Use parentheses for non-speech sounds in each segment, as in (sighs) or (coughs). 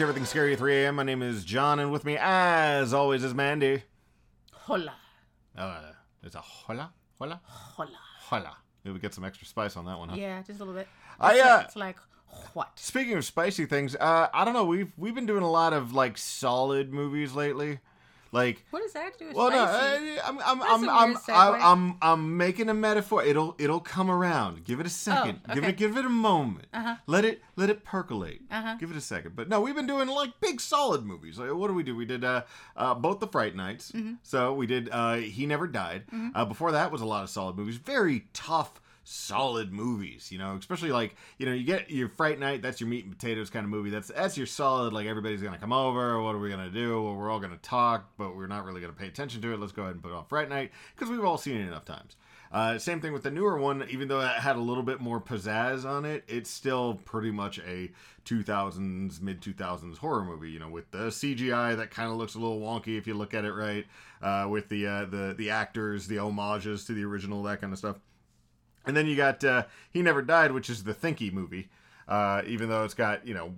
To Everything Scary at 3 a.m. My name is John, and with me, as always, is Mandy. Hola. Uh, it's a hola, hola, Hola. hola. Maybe we get some extra spice on that one, huh? Yeah, just a little bit. I, It's, uh, like, it's like what? Speaking of spicy things, uh, I don't know. We've we've been doing a lot of like solid movies lately, like. What does that do with Well, no? I, I'm, I'm, I'm, I'm. I'm, I'm, I'm making a metaphor. It'll, it'll come around. Give it a second. Give okay. it, give it a moment. Uh-huh. Let it, let it percolate. Uh-huh. Give it a second. But no, we've been doing like big solid movies. Like, what do we do? We did uh, uh, both the Fright Nights. Mm-hmm. So we did. Uh, he never died. Uh, before that was a lot of solid movies. Very tough. Solid movies, you know, especially like you know, you get your Fright Night. That's your meat and potatoes kind of movie. That's that's your solid. Like everybody's gonna come over. What are we gonna do? Well, we're all gonna talk, but we're not really gonna pay attention to it. Let's go ahead and put on Fright Night because we've all seen it enough times. Uh, same thing with the newer one. Even though it had a little bit more pizzazz on it, it's still pretty much a 2000s, mid 2000s horror movie. You know, with the CGI that kind of looks a little wonky if you look at it right. Uh, with the uh, the the actors, the homages to the original, that kind of stuff. And then you got uh, He Never Died, which is the Thinky movie. Uh, even though it's got, you know,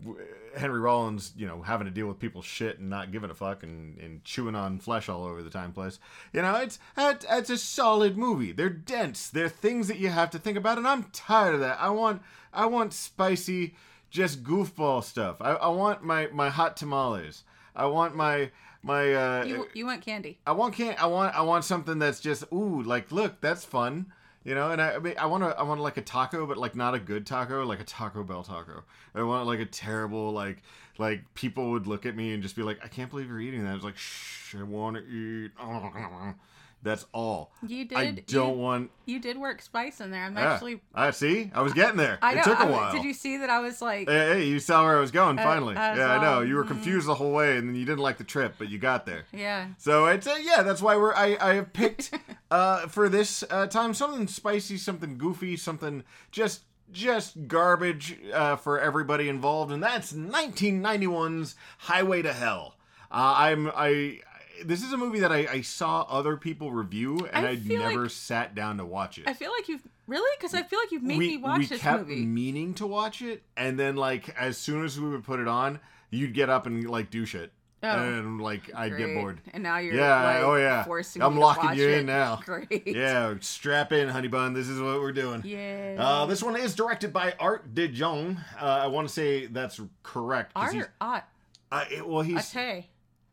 Henry Rollins, you know, having to deal with people's shit and not giving a fuck and, and chewing on flesh all over the time place. You know, it's, it's a solid movie. They're dense. They're things that you have to think about, and I'm tired of that. I want I want spicy, just goofball stuff. I, I want my, my hot tamales. I want my my uh you you want candy? I want can I want I want something that's just ooh like look that's fun you know and I, I mean I want to I want like a taco but like not a good taco like a Taco Bell taco. I want like a terrible like like people would look at me and just be like I can't believe you're eating that. It's like shh I want to eat (laughs) that's all You did. I don't you, want you did work spice in there. I'm yeah. actually. I see I was getting there I know. it took a I while Did you see that? I was like, Hey, hey, you saw where I was going Uh, finally. I was yeah, I know. You were confused the whole way, and then you didn't like the trip, but you got there. yeah. So it's uh, yeah, that's why we're I I have picked (laughs) uh for this uh, time something spicy, something goofy, something just just garbage uh, for everybody involved, and that's 1991's Highway to Hell. Uh, I'm I. This is a movie that I, I saw other people review, and I I, feel never like- sat down to watch it. I feel like you've really because I feel like you've made we me watch we this kept movie. meaning to watch it, and then like as soon as we would put it on, you'd get up and like do shit, Oh. and like I'd get Great. bored. And now you're Yeah, like, oh, yeah. forcing I'm me locking to watch you it. in (laughs) now. Great. Yeah, strap in, honey bun. This is what we're doing. Yeah. Uh, this one is directed by Art de Jong. Uh, I want to say that's correct. 'cause Art he's- or Ot? uh, it- well, he's Ate.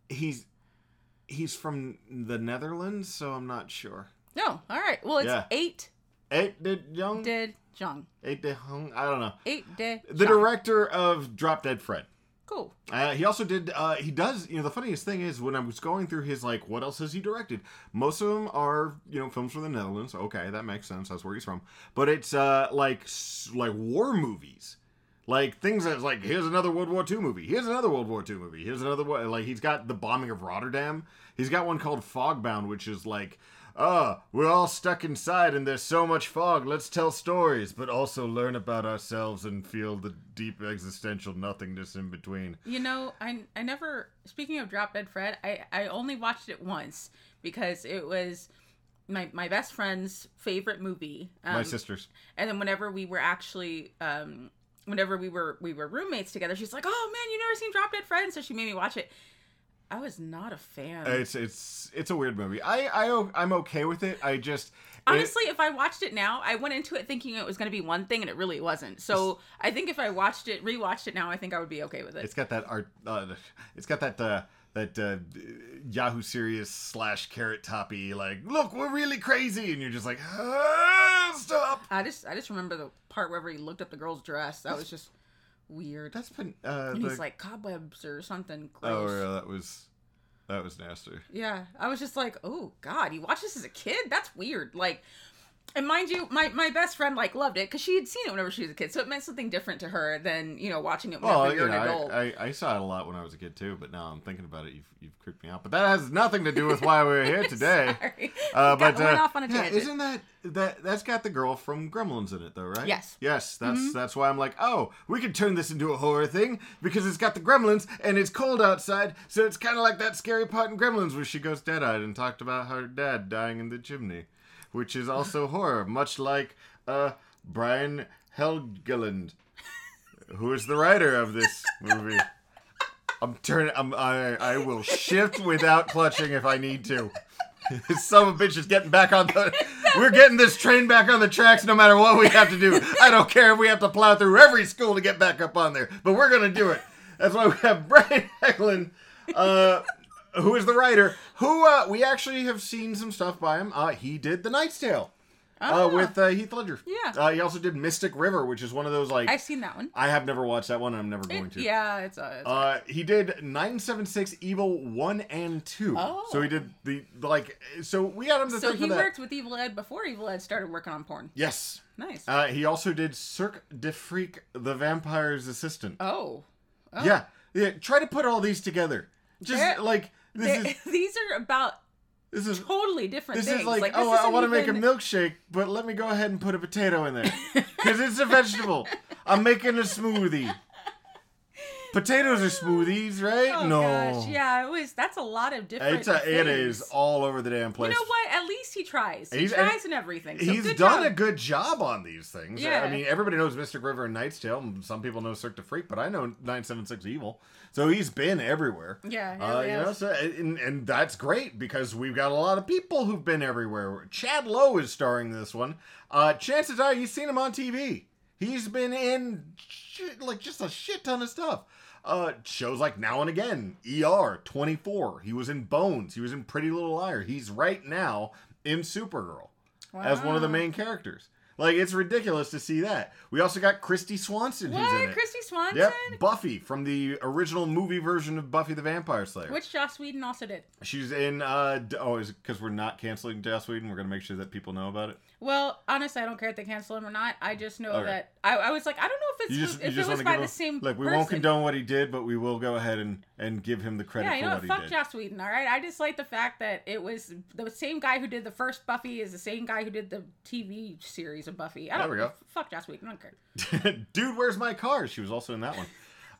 he's he's from the Netherlands, so I'm not sure. No. All right. Well, it's Yeah. eight Art de Jong. did Jung. Eight de Jong. I don't know. Eight de. The Jung. director of Drop Dead Fred. Cool. Uh, he also did. Uh, he does. You know, the funniest thing is when I was going through his like, what else has he directed? Most of them are you know films from the Netherlands. Okay, that makes sense. That's where he's from. But it's uh like like war movies, like things that's like here's another World War II movie. Here's another World War II movie. Here's another one. Like he's got the bombing of Rotterdam. He's got one called Fogbound, which is like. Uh, we're all stuck inside and there's so much fog. Let's tell stories, but also learn about ourselves and feel the deep existential nothingness in between. You know, I I never. Speaking of Drop Dead Fred, I I only watched it once because it was my my best friend's favorite movie. Um, My sisters. And then whenever we were actually um whenever we were we were roommates together, she's like, "Oh man, you never seen Drop Dead Fred?" So she made me watch it. I was not a fan. It's it's it's a weird movie. I I I'm okay with it. I just it- Honestly, if I watched it now, I went into it thinking it was going to be one thing, and it really wasn't. So I think if I watched it, rewatched it now, I think I would be okay with it. it's got that art. Uh, it's got that uh, that uh, Yahoo Serious slash Carrot Toppy like. Look, we're really crazy, and you're just like, ah, stop. I just I just remember the part where he looked up the girl's dress. That was just weird. That's been uh, and the, he's like cobwebs or something oh yeah, that was that was nasty. Yeah, I was just like, oh god, you watched this as a kid? That's weird. Like, and mind you, my my best friend like loved it because she had seen it whenever she was a kid, so it meant something different to her than you know watching it whenever Well, you're an adult. I, I, I saw it a lot when I was a kid too, but now I'm thinking about it. You've, you've creeped me out. But that has nothing to do with why we're here (laughs) today. (laughs) Sorry. Uh, Got- but went uh, off on a yeah, tangent. isn't that that that's got the girl from Gremlins in it though, right? Yes. Yes, that's Mm-hmm. that's why I'm like, oh, we could turn this into a horror thing because it's got the Gremlins and it's cold outside, so it's kind of like that scary part in Gremlins where she goes dead-eyed and talked about her dad dying in the chimney, which is also horror, much like uh Brian Helgeland, who is the writer of this movie. I'm turning. I'm, I I will shift without clutching if I need to. A bitch is getting back on the. We're getting this train back on the tracks no matter what we have to do. I don't care if we have to plow through every school to get back up on there, but we're gonna do it. That's why we have Brian Hecklin, uh, who is the writer. Who uh, we actually have seen some stuff by him. Uh, he did The Knight's Tale uh, Ah. with uh, Heath Ledger. Yeah. Uh, he also did Mystic River, which is one of those like I've seen that one. I have never watched that one. and I'm never going to. yeah, it's uh, it's Uh, he did 976 Evil 1 and 2. Oh. So he did the, like, so we got him to so he worked with Evil Ed before Evil Ed started working on porn. Yes. Nice. Uh, he also did Cirque du Freak, the vampire's assistant. oh. oh. Yeah. Yeah. Try to put all these together. Just They're- like, is, (laughs) these are about this is, totally different this things. is like, this oh, I want to make a milkshake, but let me go ahead and put a potato in there. (laughs) Because it's a vegetable. I'm making a smoothie. Potatoes are smoothies, right? Oh, no. gosh. Yeah, it was. That's a lot of different. It's a, it is all over the damn place. You know what? At least he tries. He He's- and tries in everything. So He's done job. a good job on these things. Yeah. I mean, everybody knows Mystic River and Knight's Tale. and Some people know Cirque du Freak, but I know 976 Evil. So he's been everywhere. Yeah, Uh, you know, so, and, and that's great because we've got a lot of people who've been everywhere. Chad Lowe is starring this one. Uh, chances are you've seen him on TV. He's been in shit, like just a shit ton of stuff. Uh, shows like Now and Again, ER, 24. He was in Bones. He was in Pretty Little Liar. He's right now in Supergirl as one of the main characters. Like it's ridiculous to see that. We also got Kristy Swanson who's in What? it. Kristy Swanson? Yep, Buffy from the original movie version of Buffy the Vampire Slayer. Which Joss Whedon also did. She's in. uh Oh, is because we're not canceling Joss Whedon? We're gonna make sure that people know about it. Well, honestly, I don't care if they cancel him or not. I just know Okay. that I, I was like, I don't know if it's You just, if you it was want to by give the him. same. Look, we person. won't condone what he did, but we will go ahead and and give him the credit Yeah, you for know what Fuck. Joss Whedon. All right, I just like the fact that it was the same guy who did the first Buffy is the same guy who did the TV series of Buffy. I There don't. we go. Fuck Joss Whedon. I don't care. (laughs) Dude, where's my car? She was also in that one.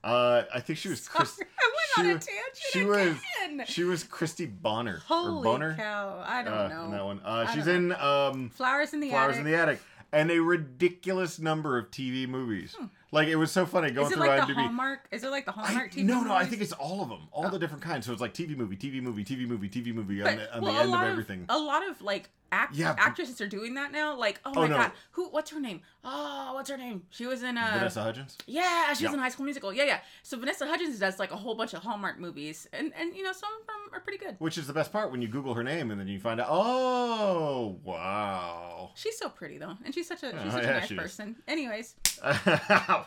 Uh, I think she was. Chris, Sorry, (laughs) I she went on a tangent She was. again. She was Christy Bonner or Holy Boner. cow! I don't uh, know. in that one. Uh, she's in um, Flowers in the Flowers attic. in the Attic and a ridiculous number of TV movies. Hmm. Like it was so funny going Is it through like the IMDb. Hallmark? Is it like the I, Hallmark TV? no, no, I think it's all of them, all the oh. different kinds. So it's like TV movie, TV movie, TV movie, TV movie on But, the, on well, the end of lot everything. A lot of like act- Yeah, actresses are doing that now. Like, oh, Oh, my no. god, who? What's her name? Oh, what's her name? She was in uh, Vanessa Hudgens. Yeah, she was Yeah. in High School Musical. Yeah, yeah. So Vanessa Hudgens does like a whole bunch of Hallmark movies, and and you know some of them are pretty good. Which is the best part when you Google her name and then you find out, oh, wow. She's so pretty though, and she's such a she's Oh, such yeah, a nice she is. person. Anyways, (laughs) uh,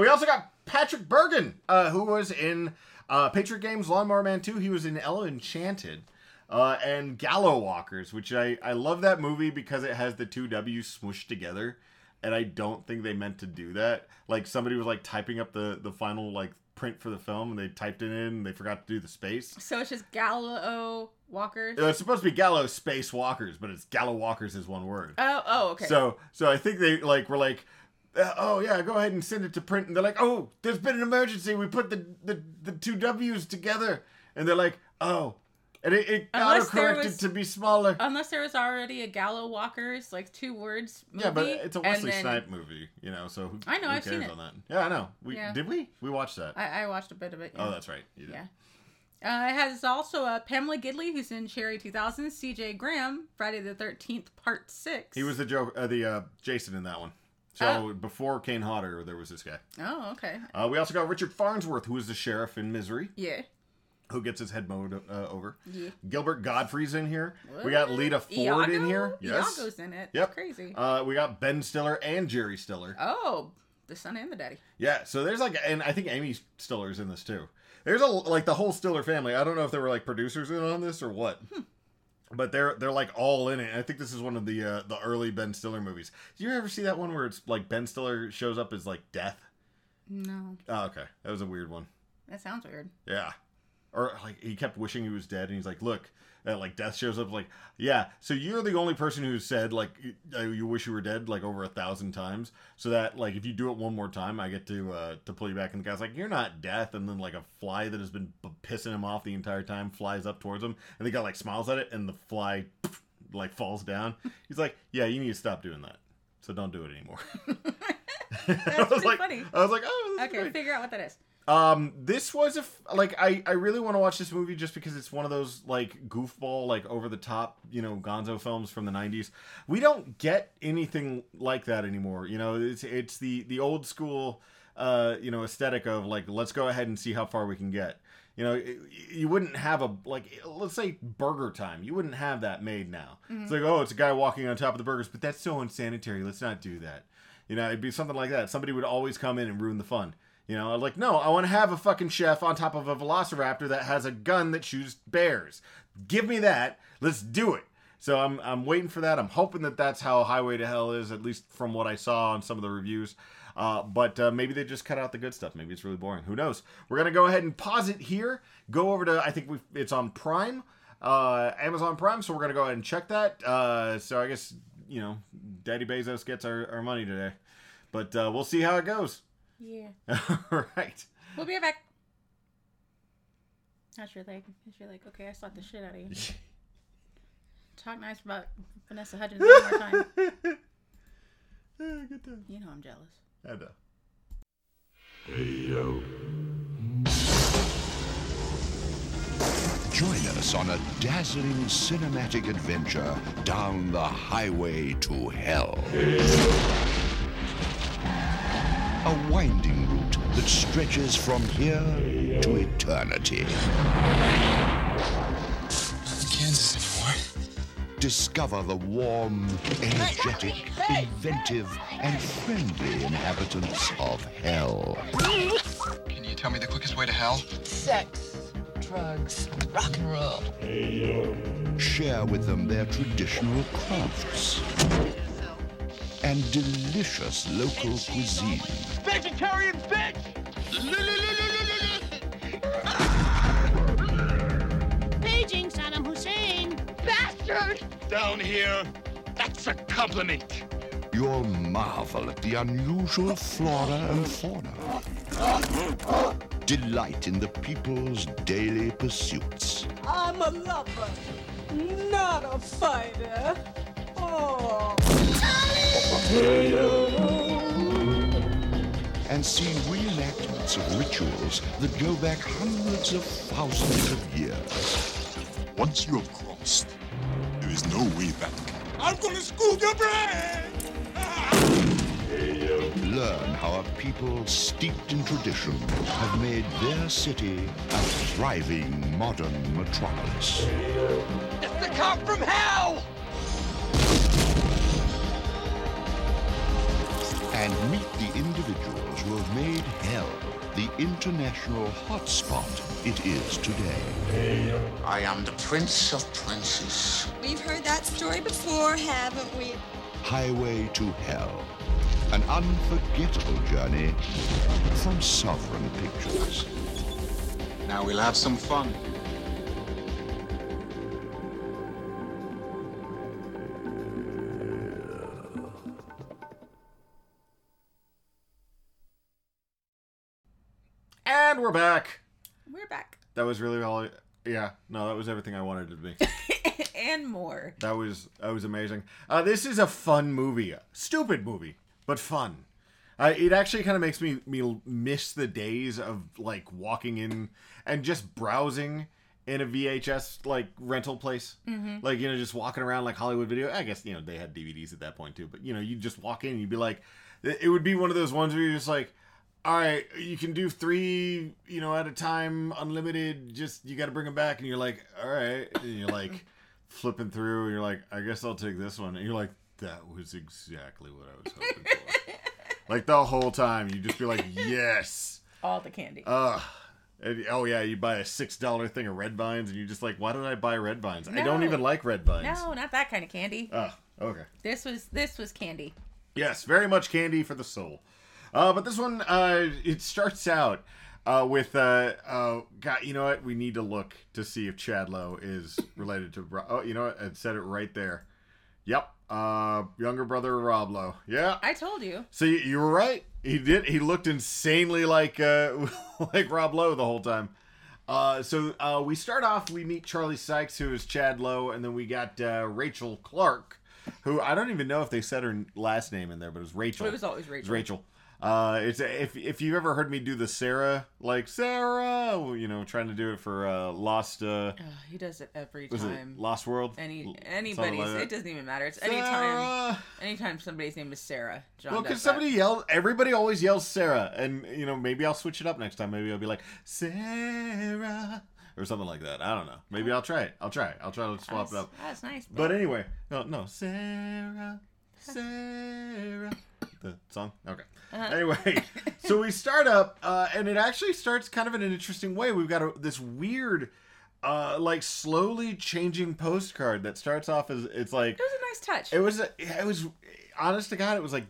we also got Patrick Bergin, uh, who was in uh, Patriot Games Lawnmower Man 2. He was in Ella Enchanted. Uh, and Gallow Walkers, which I, I love that movie because it has the two W's smooshed together. And I don't think they meant to do that. Like somebody was like typing up the, the final like print for the film and they typed it in and they forgot to do the space. so it's just Gallo Walkers. It's supposed to be Gallo Space Walkers, but it's Gallo Walkers is one word. Oh, oh, okay. So so I think they like were like, uh, oh yeah, go ahead and send it to print, and they're like, oh, there's been an emergency. We put the the, the two W's together, and they're like, oh, and it, it auto corrected to be smaller. Unless there was already a Gallo Walkers, like two words movie. yeah, but it's a Wesley then- Snipe movie, you know. So who, I know, I've cares seen it. on that? Yeah, I know. We Yeah. did we we watched that. I, I watched a bit of it. Yeah. Oh, that's right. Yeah. Uh, it has also uh, Pamela Gidley, who's in Cherry 2000, CJ Graham, Friday the 13th, Part 6. He was the joke, uh, the uh, Jason in that one. So before Kane Hodder, there was this guy. Oh, okay. Uh, we also got Richard Farnsworth, who was the sheriff in Misery. Yeah. Who gets his head mowed uh, over. Yeah. Gilbert Gottfried's in here. We got Lita Ford in here. Yes. Iago's in it. Yep. Crazy. Uh, we got Ben Stiller and Jerry Stiller. oh, the son and the daddy. Yeah, so there's like, and I think Amy Stiller's in this too. There's a like the whole Stiller family. I don't know if they were like producers in on this or what, Hmm. but they're they're like all in it. I think this is one of the uh, the early Ben Stiller movies. Do you ever see that one where it's like Ben Stiller shows up as like death? No, Oh, okay, that was a weird one. that sounds weird. Yeah. Or like he kept wishing he was dead, and he's like, "Look," uh, like death shows up, like, "Yeah." So you're the only person who said like uh, you wish you were dead like over a thousand times, so that like if you do it one more time, I get to uh, to pull you back. And the guy's like, "You're not death," and then like a fly that has been pissing him off the entire time flies up towards him, and the guy like smiles at it, and the fly (laughs) like falls down. He's like, "Yeah, you need to stop doing that." So don't do it anymore. (laughs) (laughs) I That's was pretty like, funny. I was like, oh, Okay, great. figure out what that is. Um, this was a f- like I I really want to watch this movie just because it's one of those like goofball like over the top you know Gonzo films from the '90s. We don't get anything like that anymore. You know, it's it's the the old school uh you know aesthetic of like let's go ahead and see how far we can get. You know, it- you wouldn't have a like let's say Burger Time. You wouldn't have that made now. It's like oh, it's a guy walking on top of the burgers, but that's so unsanitary. Let's not do that. You know, it'd be something like that. Somebody would always come in and ruin the fun. You know, I'm like, no, I want to have a fucking chef on top of a velociraptor that has a gun that shoots bears. Give me that. Let's do it. So I'm I'm waiting for that. I'm hoping that that's how Highway to Hell is, at least from what I saw on some of the reviews. Uh, but uh, maybe they just cut out the good stuff. Maybe it's really boring. Who knows? We're gonna go ahead and pause it here. Go over to I think we it's on Prime, uh, Amazon Prime. So we're gonna go ahead and check that. Uh, so I guess you know, Daddy Bezos gets our, our money today, but uh, we'll see how it goes. Yeah. (laughs) All right. We'll be right back. How's your leg? How's your leg? Okay, I slapped the shit out of you. (laughs) Talk nice about Vanessa Hudgens one more time. (laughs) Good time. You know I'm jealous. I know. Join us on a dazzling cinematic adventure down the highway to hell. A winding route that stretches from here to eternity. Kansas anymore. Discover the warm, energetic, inventive, and friendly inhabitants of hell. Can you tell me the quickest way to hell? Sex, drugs, rock and roll. Share with them their traditional crafts and delicious local cuisine. Vegetarian bitch! Paging Saddam Hussein. Bastard! Down here, that's a compliment. You'll marvel at the unusual flora and fauna. Delight in the people's daily pursuits. I'm a lover, not a fighter. Oh. And see reenactments of rituals that go back hundreds of thousands of years. Once you have crossed, there is no way back. I'm gonna school your brain! (laughs) Learn how a people steeped in tradition have made their city a thriving modern metropolis. It's the cop from hell! And meet the individuals who have made hell the international hotspot it is today. I am the Prince of Princes. We've heard that story before, haven't we? Highway to Hell. An unforgettable journey from Sovereign Pictures. Now we'll have some fun. We're back. We're back. That was really all. Yeah, no, that was everything I wanted it to be. (laughs) and more. That was that was amazing. Uh, this is a fun movie, stupid movie, but fun. Uh, it actually kind of makes me me miss the days of like walking in and just browsing in a VHS like rental place, like you know just walking around like Hollywood Video. I guess you know they had DVDs at that point too, but you know you just walk in, and you'd be like, it would be one of those ones where you're just like. All right, you can do three, you know, at a time, unlimited. Just you got to bring them back, and you're like, all right, and you're like, (laughs) flipping through and you're like, I guess I'll take this one. And you're like, that was exactly what I was hoping for. (laughs) like the whole time, you just be like, yes. (laughs) All the candy. Ugh. And, oh yeah, you buy a six dollar thing of red vines, and you're just like, why did I buy red vines? I don't even like red vines. no, not that kind of candy. Ugh. Okay. This was this was candy. Yes, very much candy for the soul. Uh, but this one, uh, it starts out uh, with, uh, uh, God, you know what? We need to look to see if Chad Lowe is related to. Ro- Oh, you know what? It said it right there. Yep. Uh, younger brother of Rob Lowe. Yeah. I told you. So you, you were right. He did. He looked insanely like uh, (laughs) like Rob Lowe the whole time. Uh, so uh, we start off. We meet Charlie Sykes, who is Chad Lowe, and then we got uh, Rachel Clark, who I don't even know if they said her last name in there, but it was Rachel. It was always Rachel. It's Rachel. Rachel. Uh, it's if if you've ever heard me do the Sarah like Sarah, you know, trying to do it for uh, Lost. Uh, he does it every time. it Lost World? Any anybody's like it doesn't even matter. It's anytime Sarah. anytime somebody's name is Sarah. John Well, because somebody yelled, everybody always yells Sarah, and you know maybe I'll switch it up next time. Maybe I'll be like Sarah or something like that. I don't know. Maybe I'll try it. I'll try it. I'll try to swap it up. That's nice. But anyway, no, no, Sarah, Sarah. The song? Okay. Uh-huh. Anyway, (laughs) so we start up, uh, and it actually starts kind of in an interesting way. We've got a, this weird, uh, like slowly changing postcard that starts off as it's like it was a nice touch. it was. A, it was honest to God, it was like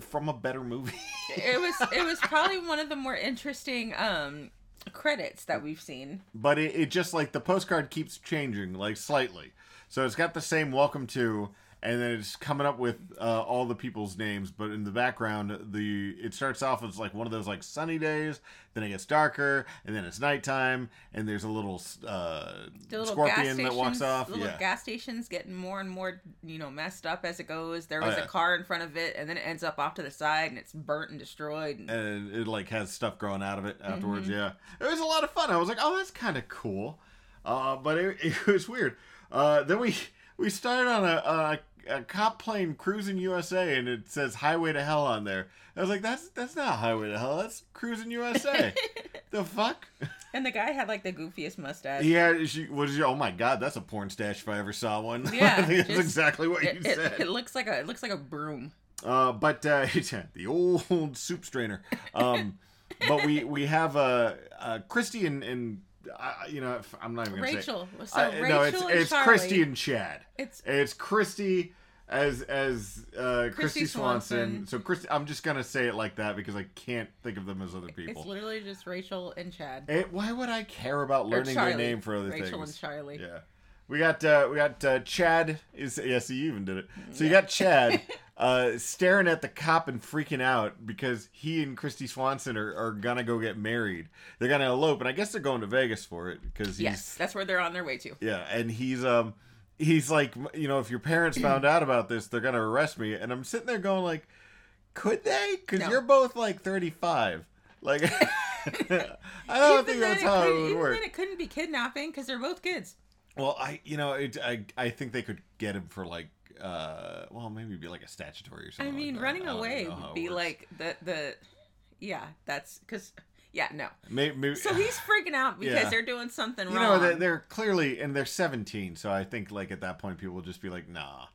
from a better movie. it was (laughs) it was probably one of the more interesting um credits that we've seen. but it, it just like the postcard keeps changing like slightly so it's got the same welcome to and then it's coming up with uh, all the people's names but in the background the it starts off as like one of those like sunny days then it gets darker and then it's nighttime and there's a little uh, The little scorpion stations, that walks off little yeah gas stations getting more and more, you know, messed up as it goes. There Oh, was yeah. a car in front of it, and then it ends up off to the side, and it's burnt and destroyed. And, and it like has stuff growing out of it afterwards. Mm-hmm. Yeah, it was a lot of fun. I was like, oh, that's kind of cool, uh, but it, (laughs) it was weird. Uh, then we we started on a, a a cop plane cruising USA, and it says Highway to Hell on there. I was like, that's that's not Highway to Hell. That's Cruising USA. (laughs) the fuck? and the guy had like the goofiest mustache. Yeah, she was. Oh my god, that's a porn stash if I ever saw one. (laughs) Yeah, that's just- exactly what It, you it, said. it looks like a it looks like a broom. Uh, but uh, (laughs) the old soup strainer. Um, but we we have uh, uh Kristy and and uh, you know I'm not even gonna Rachel. say. So I- Rachel no, it's and it's Charlie. Kristy and Chad. It's It's Kristy as as uh, Kristy, Kristy Swanson. Swanson. So Kristy, I'm just gonna say it like that because I can't think of them as other people. it's literally just Rachel and Chad. It- why would I care about learning their name for other Rachel things? Rachel and Charlie. Yeah. We got uh, we got uh, Chad is yes he even did it. So you got Chad (laughs) uh, staring at the cop and freaking out because he and Kristy Swanson are, are gonna go get married. They're gonna elope, and I guess they're going to Vegas for it because Yes, that's where they're on their way to. yeah, and he's um he's like you know if your parents (clears throat) found out about this they're gonna arrest me, and I'm sitting there going like, could they? Because No. you're both like 35. Like (laughs) I (laughs) don't think that's it how it couldn't- would even work. then it couldn't be kidnapping because they're both kids. Well, I you know it, I I think they could get him for like uh well maybe be like a statutory or something. I mean, like running I away would be like the the yeah. That's because yeah no. maybe, maybe So (laughs) he's freaking out because Yeah. they're doing something you wrong. know they're, they're clearly and they're 17, so I think like at that point people will just be like nah.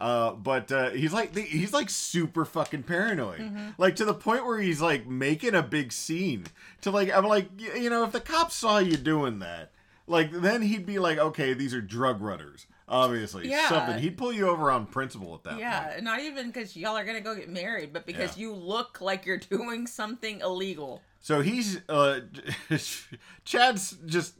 Uh, but uh, he's like he's like super fucking paranoid, Mm-hmm. like to the point where he's like making a big scene. To like I'm like you know if the cops saw you doing that, like then he'd be like okay these are drug runners obviously Yeah. something he'd pull you over on principle at that point. yeah, not even because y'all are gonna go get married, but because Yeah. you look like you're (laughs) doing something illegal. So he's uh (laughs) Chad's just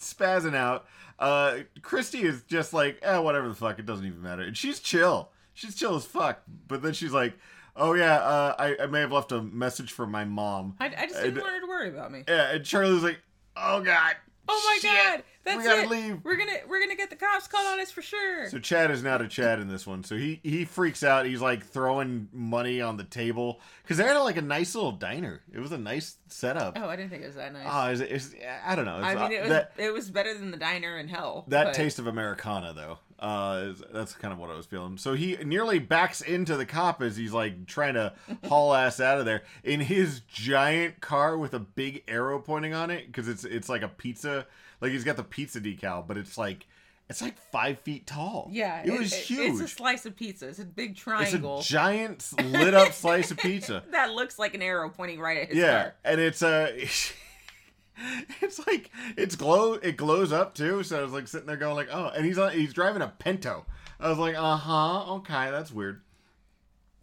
spazzing out. Uh Kristy is just like, eh, whatever the fuck, it doesn't even matter. And she's chill. She's chill as fuck. But then she's like, Oh yeah, uh, I, I may have left a message for my mom. I, I just didn't And- want her to worry about me. Yeah, and Charlie's like, Oh god. Oh my shit, god, that's we gotta it. leave. We're gonna we're gonna get the cops called on us for sure. So Chad is not a Chad in this one. So he he freaks out. He's like throwing money on the table because they're at like a nice little diner. It was a nice setup. oh, I didn't think it was that nice. Oh, is it, is, I don't know. It's, I uh, mean, it was that, it was better than the diner in hell. That but- taste of Americana, though, uh, that's kind of what I was feeling. So he nearly backs into the cop as he's like trying to (laughs) haul ass out of there in his giant car with a big arrow pointing on it because it's it's like a pizza, like he's got the pizza decal, but it's like it's like five feet tall. Yeah, it, was huge. It's a slice of pizza. It's a big triangle. It's a giant lit up slice of pizza. (laughs) that looks like an arrow pointing right at his Yeah, car. and it's uh (laughs) (laughs) it's like it's glow it glows up too. So I was like sitting there going like, oh, and he's on he's driving a Pinto. I was like, uh huh, okay, that's weird.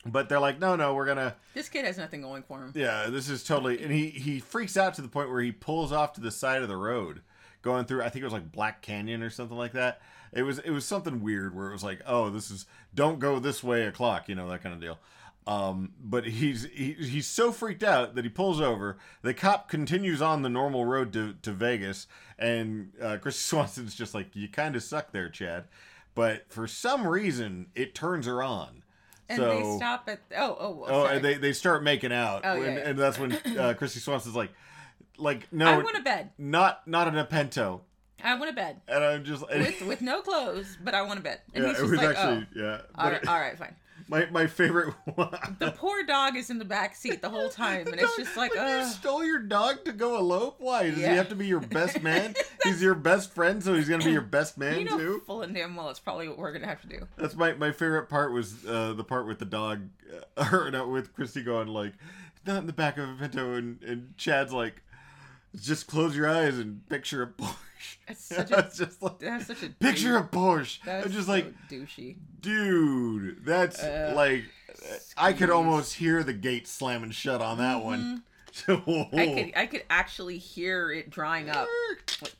But they're like, no, no, we're gonna This kid has nothing going for him. yeah, this is totally and he he freaks out to the point where he pulls off to the side of the road going through I think it was like Black Canyon or something like that. It was it was something weird where it was like, oh, this is don't go this way o'clock, you know, that kind of deal. Um, but he's he, he's so freaked out that he pulls over. The cop continues on the normal road to, to Vegas, and uh, Chris (laughs) Swanson's just like, "You kind of suck there, Chad." but for some reason it turns her on. And so, they stop at oh oh Oh, sorry. and they they start making out, Oh, and, yeah, yeah. and that's when uh, (coughs) Kristy Swanson's like, like no, I want a bed. not not an a Pinto, I want a bed and I'm just (laughs) with with no clothes, but I want a bed. And yeah, he's it just was like, actually oh, yeah. all right, all right, fine. My my favorite (laughs) one. The poor dog is in the back seat the whole time, and it's just like, you uh, stole your dog to go elope. Why does he have to be your best (laughs) man? he's your best friend, so he's gonna be your (clears throat) best man you know, too. full and damn well, it's probably what we're gonna have to do. That's my my favorite part was uh, the part with the dog, uh, (laughs) or no, with Kristy going like, not in the back of a Pinto, and, and Chad's like, just close your eyes and picture a It's (laughs) such a just like that's such a picture of Porsche. That's I'm just so like, douchey. dude, that's Uh, like, I could almost hear the gate slamming shut on that one. Mm-hmm. (laughs) I could I could actually hear it drying up. Like,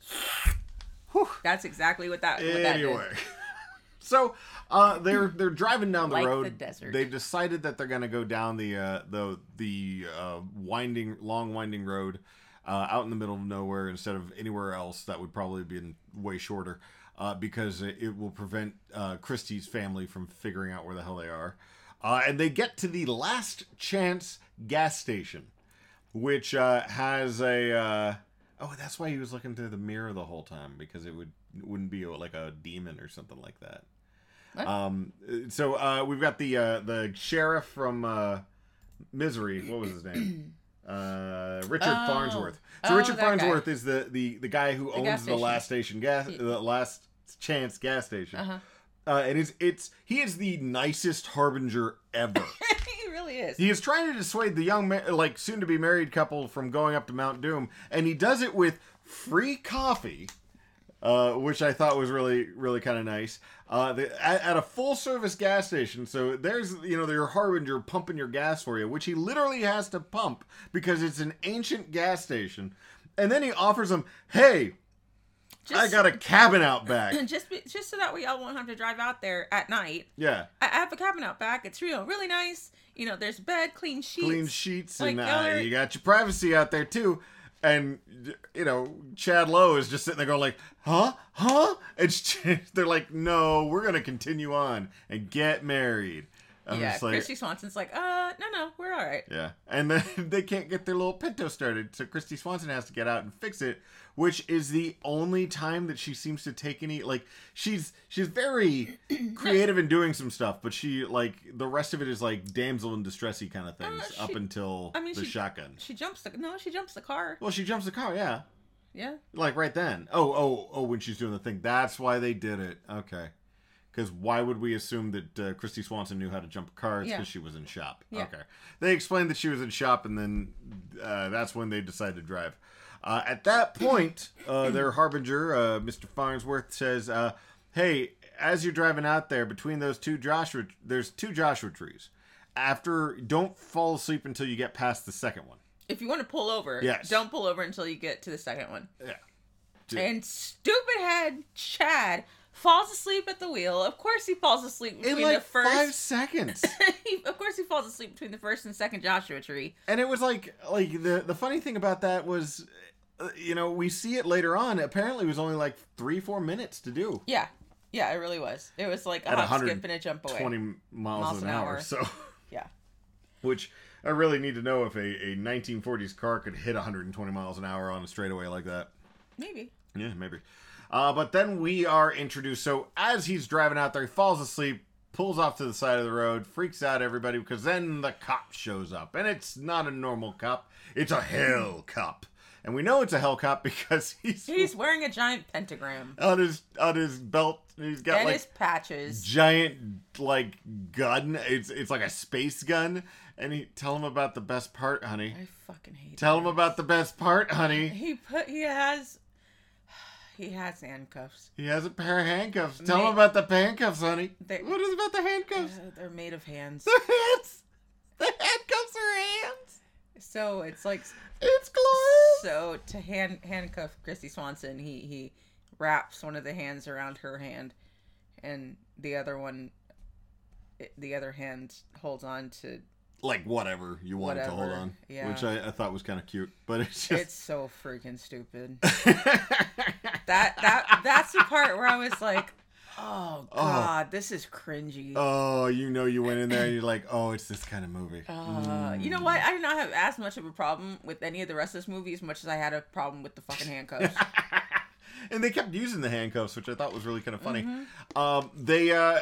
that's exactly what that. What that anyway (laughs) so uh they're they're driving down the Like the road desert. they've decided that they're gonna go down the uh the the uh winding long winding road uh out in the middle of nowhere instead of anywhere else that would probably be way shorter uh because it, it will prevent uh kristy's family from figuring out where the hell they are uh and they get to the last chance gas station which uh has a uh Oh, that's why he was looking through the mirror the whole time because it would wouldn't be like a demon or something like that. What? Um, so uh, we've got the uh, the sheriff from uh, Misery. What was his name? (clears throat) Uh, Richard Oh. Farnsworth. So Oh, Richard that guy. Farnsworth is the, the the guy who The owns the last station gas, the last chance gas station. Uh-huh. Uh, and it's it's he is the nicest harbinger ever. (laughs) he really is. He is trying to dissuade the young, ma- like soon to be married couple from going up to Mount Doom, and he does it with free coffee, uh, which I thought was really, really kind of nice. Uh, the, at, at a full service gas station, so there's you know your harbinger pumping your gas for you, which he literally has to pump because it's an ancient gas station, and then he offers him, "Hey, I got a cabin out back." (clears throat) just be, just so that way y'all won't have to drive out there at night. Yeah. I, I have a cabin out back. It's real, really nice. You know, there's bed, clean sheets. clean sheets Like, and uh, you got your privacy out there too and you know chad lowe is just sitting there going like huh? Huh? It's (laughs) they're like no we're gonna continue on and get married. I'm yeah, like Kristy Swanson's like, uh, no, no, we're all right. yeah. And then (laughs) they can't get their little pinto started so kristy swanson has to get out and fix it which is the only time that she seems to take any like she's she's very (clears throat) creative in doing some stuff but she like the rest of it is like damsel in distressy kind of things Uh, up until I mean, the she- shotgun. She jumps the no, she jumps the car. well she jumps the car yeah. Yeah, like right then. Oh oh oh when she's doing the thing. That's why they did it. Okay. Because why would we assume that uh, kristy swanson knew how to jump cars? car it's Yeah. because she was in shop? Yeah. okay. They explained that she was in shop and then uh, that's when they decided to drive uh, at that point uh, their harbinger uh, mr farnsworth says uh, hey as you're driving out there between those two joshua there's two joshua trees after don't fall asleep until you get past the second one if you want to pull over, Yes. don't pull over until you get to the second one. yeah Dude. And stupid head Chad falls asleep at the wheel. Of course, he falls asleep between like the first. five seconds (laughs) he, of course, he falls asleep between the first and second Joshua tree. and it was like like the the funny thing about that was you know we see it later on apparently it was only like three four minutes to do Yeah, yeah, it really was. It was like a At hop, 120 skip, and a jump away. 20 miles, Miles an, an hour. hour. so (laughs) Yeah, which i really need to know if a, a 1940s car could hit 120 miles an hour on a straightaway like that maybe. yeah maybe uh, but then we are introduced so as he's driving out there he falls asleep pulls off to the side of the road freaks out everybody because then the cop shows up and it's not a normal cop it's a hell cop and we know it's a hell cop (laughs) because he's He's wearing a giant pentagram on his on his belt. He's got and like his patches. giant like gun. It's it's like a space gun. And he tell him about the best part, honey. I fucking hate. It. Tell him about the best part, honey. He put. He has. (sighs) He has handcuffs. He has a pair of handcuffs. Tell him about the handcuffs, honey. What is about the handcuffs? Uh, they're made of hands. The hands. The handcuffs are hands. So it's like It's glorious. so to hand handcuff Christy Swanson, he he wraps one of the hands around her hand, and the other one, the other hand holds on to. Like whatever you want it to hold on, yeah. which I, I thought was kind of cute, but it's just It's so freaking stupid. (laughs) That that that's the part where I was like, Oh God, this is cringy. Oh, you know, you went in there and you're like, oh, it's this kind of movie. Uh, you know what? I did not have as much of a problem with any of the rest of this movie as much as I had a problem with the fucking handcuffs. (laughs) and they kept using the handcuffs, which I thought was really kind of funny. Mm-hmm. Um, they uh,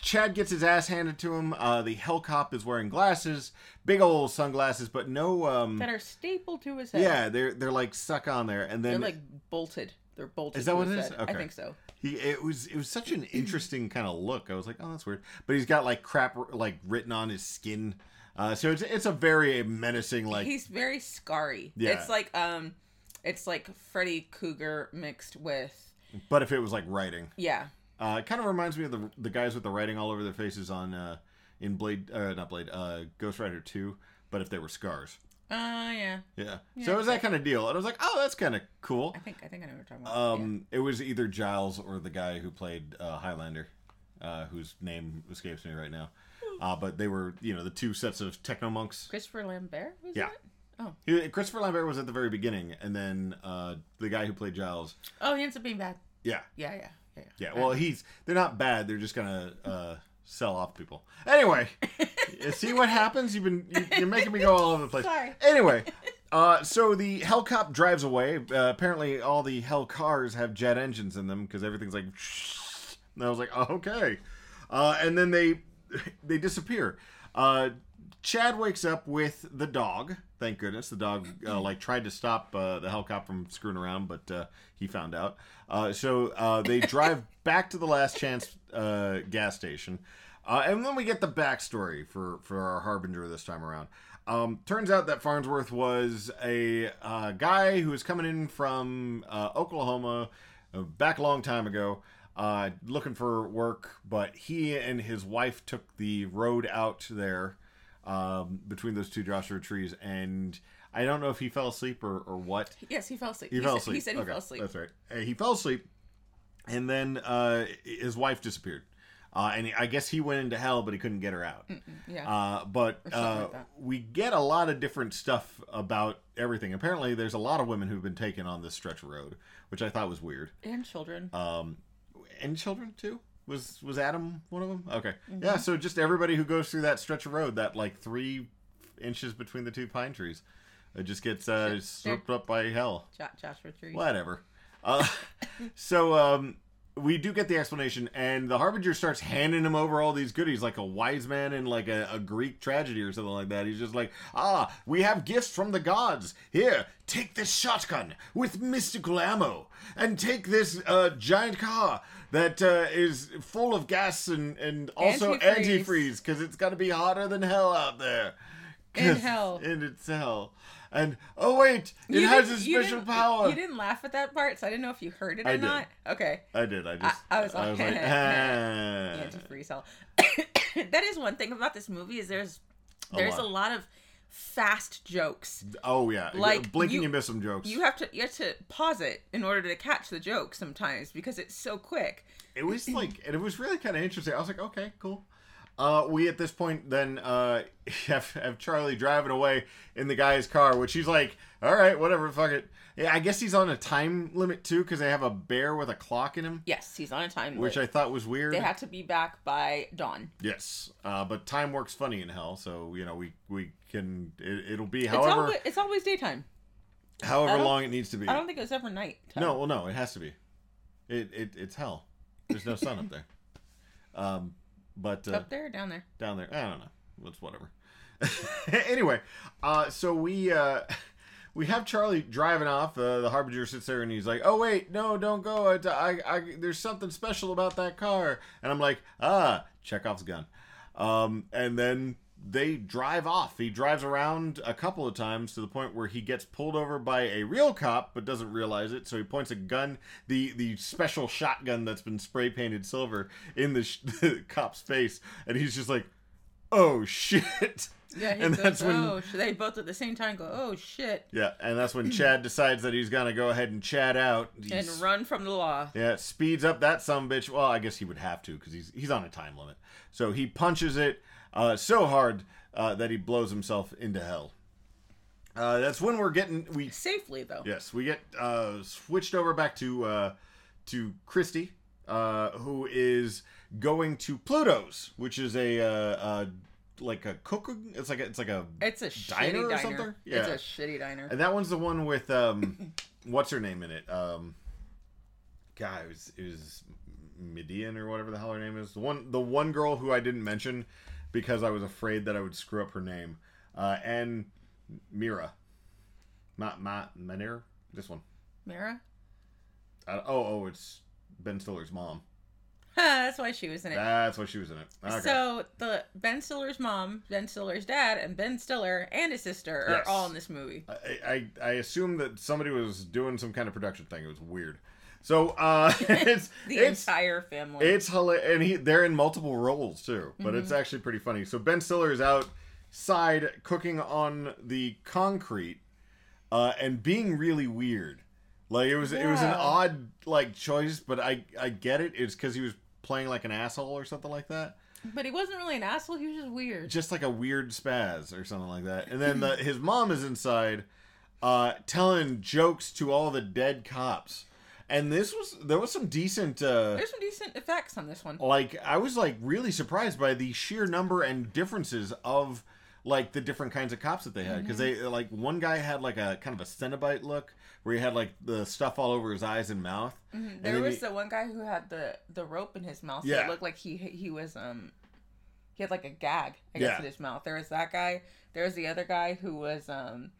Chad gets his ass handed to him. Uh, the Hell Cop is wearing glasses, big old sunglasses, but no. Um, that are stapled to his head. yeah, they're they're like stuck on there, and then they're like bolted. They're bolted. Is that what it is? Okay. I think so. He it was it was such an (clears throat) interesting kind of look. I was like, oh, that's weird. But he's got like crap like written on his skin. Uh, so it's it's a very menacing like He's very scarry. Yeah. It's like um, it's like Freddy Krueger mixed with But if it was like writing, yeah. uh, it kind of reminds me of the the guys with the writing all over their faces on uh, in Blade, uh, not Blade, uh, Ghost Rider Two. But if they were scars, Uh yeah. yeah. so it was that kind of deal, and I was like, oh, that's kind of cool. I think I think I know what you're talking about. Um, it was either Giles or the guy who played uh, Highlander, uh, whose name escapes me right now. Uh, but they were, you know, the two sets of techno monks. Christopher Lambert was Yeah. it? Oh. He- Christopher Lambert was at the very beginning, and then uh, the guy who played Giles. Oh, he ends up being bad. Yeah, Yeah, yeah, yeah. yeah. Well, he's they're not bad. They're just gonna uh, sell off people. Anyway, (laughs) see what happens? You've been you, you're making me go all over the place. Sorry. Anyway, (laughs) uh, so the Hell Cop drives away. Uh, apparently, all the Hell cars have jet engines in them because everything's like. And I was like, oh, okay, uh, and then they (laughs) they disappear. Uh, Chad wakes up with the dog. Thank goodness the dog uh, (clears throat) like tried to stop uh, the Hellcop from screwing around, but uh, he found out. Uh, so uh, they drive back to the Last Chance uh, gas station, uh, and then we get the backstory for for our harbinger this time around. Um, turns out that Farnsworth was a uh, guy who was coming in from uh, Oklahoma uh, back a long time ago uh, looking for work, but he and his wife took the road out there um, between those two Joshua trees, and I don't know if he fell asleep or, or what. Yes, he fell asleep. He, fell said, asleep. He said he Okay, fell asleep. That's right. He fell asleep, and then uh, his wife disappeared. Uh, and I guess he went into hell, but he couldn't get her out. yeah. Uh, but uh, like we get a lot of different stuff about everything. Apparently, there's a lot of women who've been taken on this stretch of road, which I thought was weird. and children. Um, and children too. Was was Adam one of them? Okay, Mm-hmm. yeah. So just everybody who goes through that stretch of road, that like three inches between the two pine trees, it just gets uh, swept up by hell. Jo- Joshua Tree. Whatever. Uh, so um, we do get the explanation, and the harbinger starts handing him over all these goodies, like a wise man in like a, a Greek tragedy or something like that. He's just like, "Ah, we have gifts from the gods. Here, take this shotgun with mystical ammo, and take this uh, giant car that uh, is full of gas and and also Antifreeze. because it's got to be hotter than hell out there." In hell. And it's hell. And oh wait, it You has a special power. You didn't laugh at that part, so I didn't know if you heard it or I not. Okay. I did. I just. I was like, like, ah. Antifreeze hell. that is one thing about this movie is there's there's a lot. lot, of fast jokes. Oh yeah, Like, blinking you- you miss some jokes. You have to you have to pause it in order to catch the joke sometimes because it's so quick. it was like, and it was really kind of interesting. I was like, okay, cool. Uh, we at this point then uh, (laughs) have, have Charlie driving away in the guy's car, which he's like, all right, whatever, fuck it. Yeah, I guess he's on a time limit too because they have a bear with a clock in him, Yes, he's on a time limit. which I thought was weird. They had to be back by dawn. yes, uh, but time works funny in hell, so you know we we can it, it'll be It's however always it's always daytime. However long it needs to be. I don't think it was ever night. time. No, well, no, it has to be. It, it it's hell. There's no sun up there. (laughs) Um, but uh, up there or down there. down there, I don't know. It's whatever. (laughs) anyway, uh, so we uh, (laughs) we have Charlie driving off. Uh, the harbinger sits there and he's like, "Oh wait, no, don't go. I, I, I, there's something special about that car." And I'm like, "Ah, Chekhov's gun." Um, and then they drive off. He drives around a couple of times to the point where he gets pulled over by a real cop, but doesn't realize it. So he points a gun, the the special shotgun that's been spray painted silver, in the, sh- (laughs) the cop's face, and he's just like, "Oh shit!" Yeah, he and goes, that's when oh, they both at the same time go, oh shit, yeah, and that's when Chad decides that he's gonna go ahead and chat out. and run from the law. yeah, speeds up that some bitch. Well, I guess he would have to because he's he's on a time limit. So he punches it uh, so hard uh, that he blows himself into hell. Uh, that's when we're getting we Safely though. yes we get uh, switched over back to uh, to Kristy. uh, who is going to Pluto's, which is a uh, uh, like a cook. It's like a, it's like a It's a Diner shitty or diner. something? It's a shitty diner. and that one's the one with um, (laughs) what's her name in it? Um, guy, it was, it was Median or whatever the hell her name is. The one the one girl who I didn't mention because I was afraid that I would screw up her name. Uh, and Meara, not Matt Manir. This one. Meara? Uh, oh, oh, it's Ben Stiller's mom. (laughs) That's why she was in it. That's why she was in it. Okay. So the Ben Stiller's mom, Ben Stiller's dad, and Ben Stiller and his sister are Yes. all in this movie. I, I I assume that somebody was doing some kind of production thing. It was weird. So uh, (laughs) it's (laughs) The it's entire family. it's hilarious, and he they're in multiple roles too. But it's Mm-hmm. actually pretty funny. So Ben Stiller is outside cooking on the concrete, uh, and being really weird. Like it was it was an odd like choice, but I I get it. It's because he was playing like an asshole or something like that. but he wasn't really an asshole. He was just weird. just like a weird spaz or something like that. And then (clears throat) the, his mom is inside, uh, telling jokes to all the dead cops. And this was there was some decent. Uh, There's some decent effects on this one. like I was like really surprised by the sheer number and differences of like the different kinds of cops that they had because they like one guy had like a kind of a Cenobite look where he had like the stuff all over his eyes and mouth. And There was he- the one guy who had the the rope in his mouth. So Yeah. it looked like he he was um he had like a gag I guess Yeah. in his mouth. There was that guy. There was the other guy who was um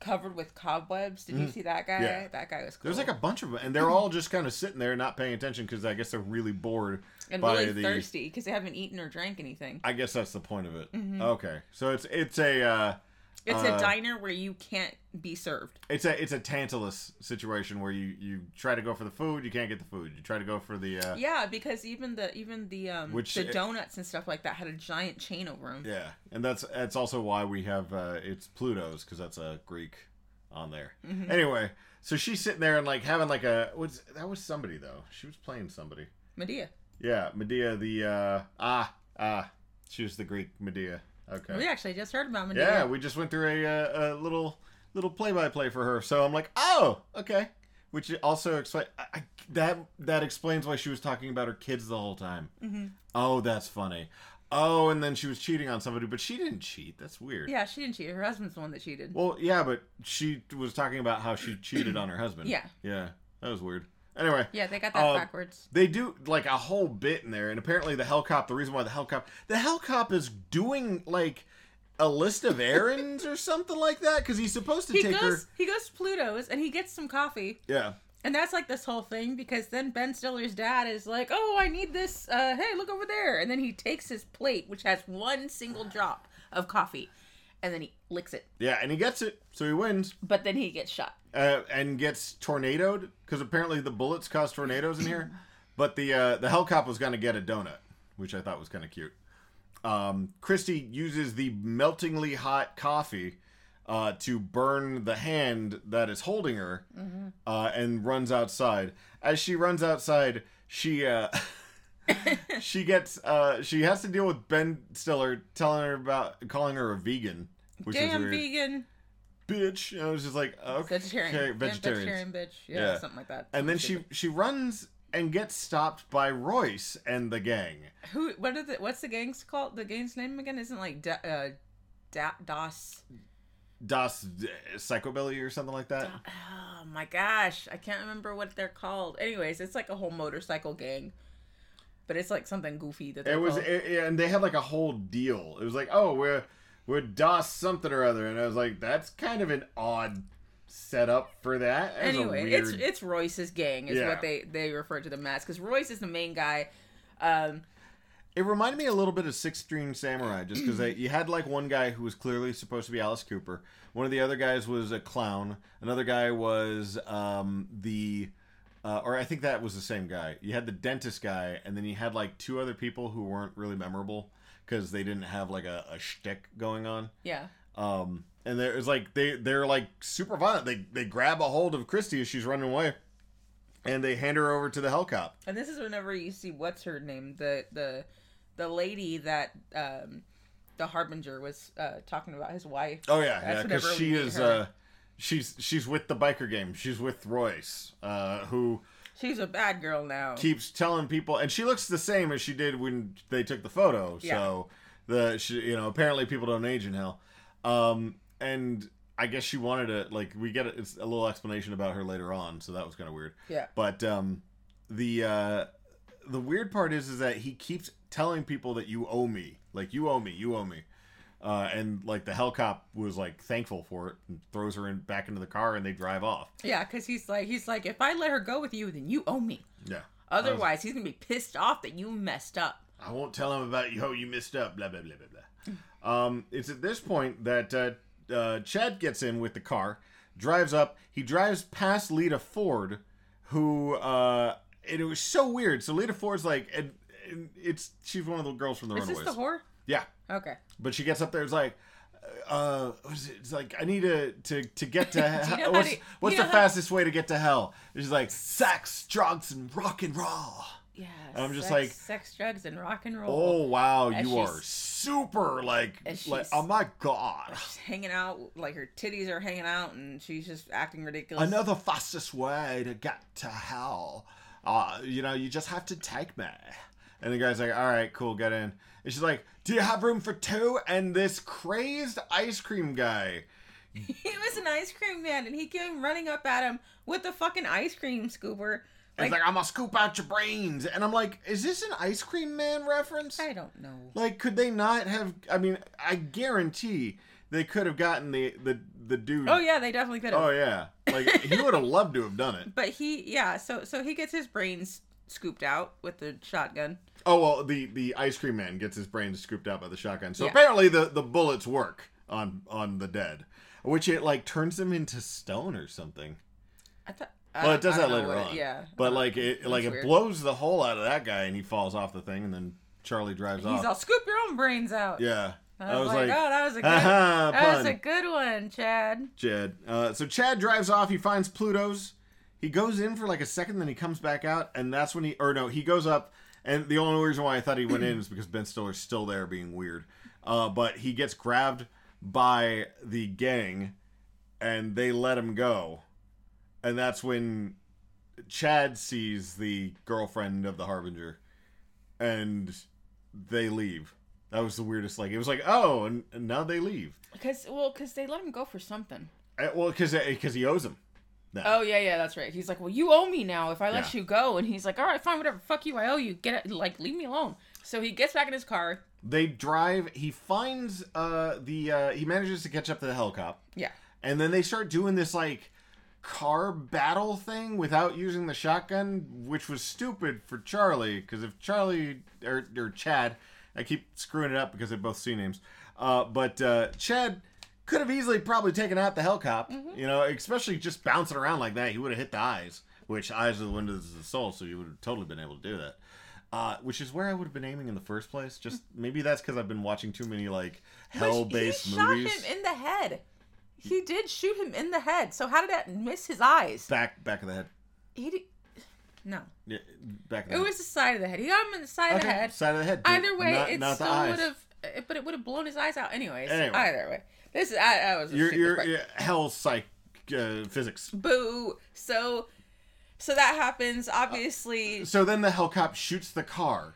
covered with cobwebs. Did you see that guy? Mm-hmm. Yeah. That guy was cool. There's like a bunch of them, and they're all just kind of sitting there, not paying attention because I guess they're really bored and by really the. thirsty because they haven't eaten or drank anything. I guess that's the point of it. Okay, so it's it's a uh, It's uh, a diner where you can't be served. it's a it's a Tantalus situation where you you try to go for the food, you can't get the food. You try to go for the uh, Yeah, because even the even the um Which- the donuts and stuff like that had a giant chain over them. yeah, and that's that's also why we have uh, it's Pluto's because that's a Greek on there. Mm-hmm. Anyway, so she's sitting there and like having like a was that was somebody though. She was playing somebody. Medea. Yeah, Medea the uh, ah ah she was the Greek Medea. Okay. We actually just heard about Medea. Yeah, we just went through a, uh, a little little play by play for her. So I'm like, oh, okay. Which also explain I, I, that that explains why she was talking about her kids the whole time. Mm-hmm. Oh, that's funny. Oh, and then she was cheating on somebody, but she didn't cheat. That's weird. Yeah, she didn't cheat. Her husband's the one that cheated. Well, yeah, but she was talking about how she cheated on her husband. Yeah. Yeah, that was weird. Anyway. yeah, they got that uh, backwards. They do like a whole bit in there, and apparently the Hell Cop. The reason why the Hell Cop, the Hell Cop is doing like a list of errands or something like that because he's supposed to He take goes her. he goes to Pluto's and he gets some coffee. Yeah, And that's like this whole thing because then Ben Stiller's dad is like, "Oh, I need this. Uh, hey, look over there." And then he takes his plate, which has one single drop of coffee, and then he licks it. yeah, and he gets it, so he wins But then he gets shot. uh, and gets tornadoed because apparently the bullets cause tornadoes in here. (laughs) But the uh, the Hell Cop was gonna get a donut, which I thought was kind of cute. Um, Kristy uses the meltingly hot coffee uh, to burn the hand that is holding her, uh, and runs outside. As she runs outside, she uh, (laughs) (laughs) she gets uh, she has to deal with Ben Stiller telling her about calling her a vegan, which is Damn weird. vegan, Bitch, and I was just like, okay, vegetarian, okay, vegetarian bitch. Yeah, Yeah. something like that. And then she she runs and gets stopped by Royce and the gang. who? What is it? What's the gang's called? The gang's name again? Isn't like da, uh, da, Das? Das uh, Psychobilly or something like that. Oh my gosh, I can't remember what they're called. Anyways, it's like a whole motorcycle gang, but it's like something goofy that It was, it, and they had like a whole deal. It was like, oh, we're we're Das something or other, and I was like, that's kind of an odd setup for that. That anyway, weird- it's it's Royce's gang is Yeah. what they they refer to them as because Royce is the main guy. Um, It reminded me a little bit of Six String Samurai, just because you had like one guy who was clearly supposed to be Alice Cooper. One of the other guys was a clown. Another guy was um, the, uh, or I think that was the same guy. You had the dentist guy, and then you had like two other people who weren't really memorable because they didn't have like a, a shtick going on. yeah, Um, and there- was like they they're like super violent. They they grab a hold of Kristy as she's running away, and they hand her over to the Hell Cop. and this is whenever you see what's her name the the the lady that um the harbinger was uh talking about his wife. Oh yeah, That's yeah, because she is uh, she's she's with the biker game. She's with Royce, uh, who She's a bad girl now. keeps telling people, and she looks the same as she did when they took the photo. Yeah. So the she, you know apparently people don't age in hell, um, and I guess she wanted to like we get a, it's a little explanation about her later on, so that was kind of weird. Yeah. But um, the uh, the weird part is is that he keeps telling people that you owe me, like you owe me, you owe me. Uh, and like the hell cop was like thankful for it and throws her in back into the car and they drive off. Yeah, because he's like, he's like, if I let her go with you, then you owe me. Yeah. Otherwise, he's gonna be pissed off that you messed up. I won't tell him about you. Oh, you missed up. Blah blah blah blah blah. Um, it's at this point that uh, uh, Chad gets in with the car, drives up. He drives past Lita Ford, who uh, and it was so weird. So Lita Ford's like, and, and it's she's one of the girls from the Is Runaways. this the whore? Yeah, Okay. but she gets up there. It's like. Uh, it? It's like I need to to to get to (laughs) you know what's to- what's the fastest way to get to hell? She's like sex, drugs, and rock and roll. Yeah. I'm just sex, like- sex, drugs, and rock and roll. Oh wow, And you are super like like oh my god. She's hanging out, like her titties are hanging out, and she's just acting ridiculous. Another fastest way to get to hell. Uh, you know, you just have to take me. And the guy's like, all right, cool, get in. And she's like, do you have room for two? And this crazed ice cream guy. He was an ice cream man, and he came running up at him with the fucking ice cream scooper. Like, like, I'm gonna scoop out your brains. And I'm like, is this an ice cream man reference? I don't know. Like, could they not have? I mean, I guarantee they could have gotten the the the dude. Oh yeah, they definitely could have. Oh yeah, like he would have loved to have done it. (laughs) But he, yeah, so so he gets his brains scooped out with the shotgun. Oh well, the the ice cream man gets his brains scooped out by the shotgun. So Yeah. apparently the the bullets work on on the dead, which it like turns them into stone or something. I thought. Well, it does that later what it- on. yeah. but like it like it blows the hole out of that guy and he falls off the thing and then Charlie drives He's off. He's all scoop your own brains out. yeah, I was, like, oh, that was a (laughs) good, "Aha, (laughs) that was a good one, Chad. Chad. Uh, so Chad drives off. He finds Pluto's. He goes in for like a second, then he comes back out, and that's when he or no, he goes up. And the only reason why I thought he went in (clears throat) is because Ben Stiller's still there, being weird. Uh, but he gets grabbed by the gang, and they let him go. And that's when Chad sees the girlfriend of the Harbinger, and they leave. That was the weirdest. Like it was like, oh, and, and now they leave. Because well, because they let him go for something. Uh, Well, because because he owes him. Now. Oh yeah, yeah, that's right. He's like, well, you owe me now if I let Yeah. you go, and he's like, all right, fine, whatever. Fuck you, I owe you. Get it, like, leave me alone. So he gets back in his car. They drive. He finds uh the uh he manages to catch up to the helicopter, Yeah. and then they start doing this like car battle thing without using the shotgun, which was stupid for Charlie because if Charlie or or Chad, I keep screwing it up because they're both C names, uh, but uh, Chad could have easily probably taken out the helicopter, mm-hmm. you know, especially just bouncing around like that. He would have hit the eyes, which eyes are the windows of the soul, so you would have totally been able to do that. Uh, which is where I would have been aiming in the first place. Just mm. maybe that's because I've been watching too many like hell-based he movies. shot him in the head. He did shoot him in the head. So how did that miss his eyes? Back, back of the head. He did. No, Yeah, back of the it head. was the side of the head. He got him in the side of the head. side of the head. dude. Either way, not, it not still would have, eh, but it would have blown his eyes out anyways. Anyway. Either way, this is I, I was a You're, you're, you're hell psych uh, physics. boo. So, so that happens. Obviously, So then the Hellcop shoots the car,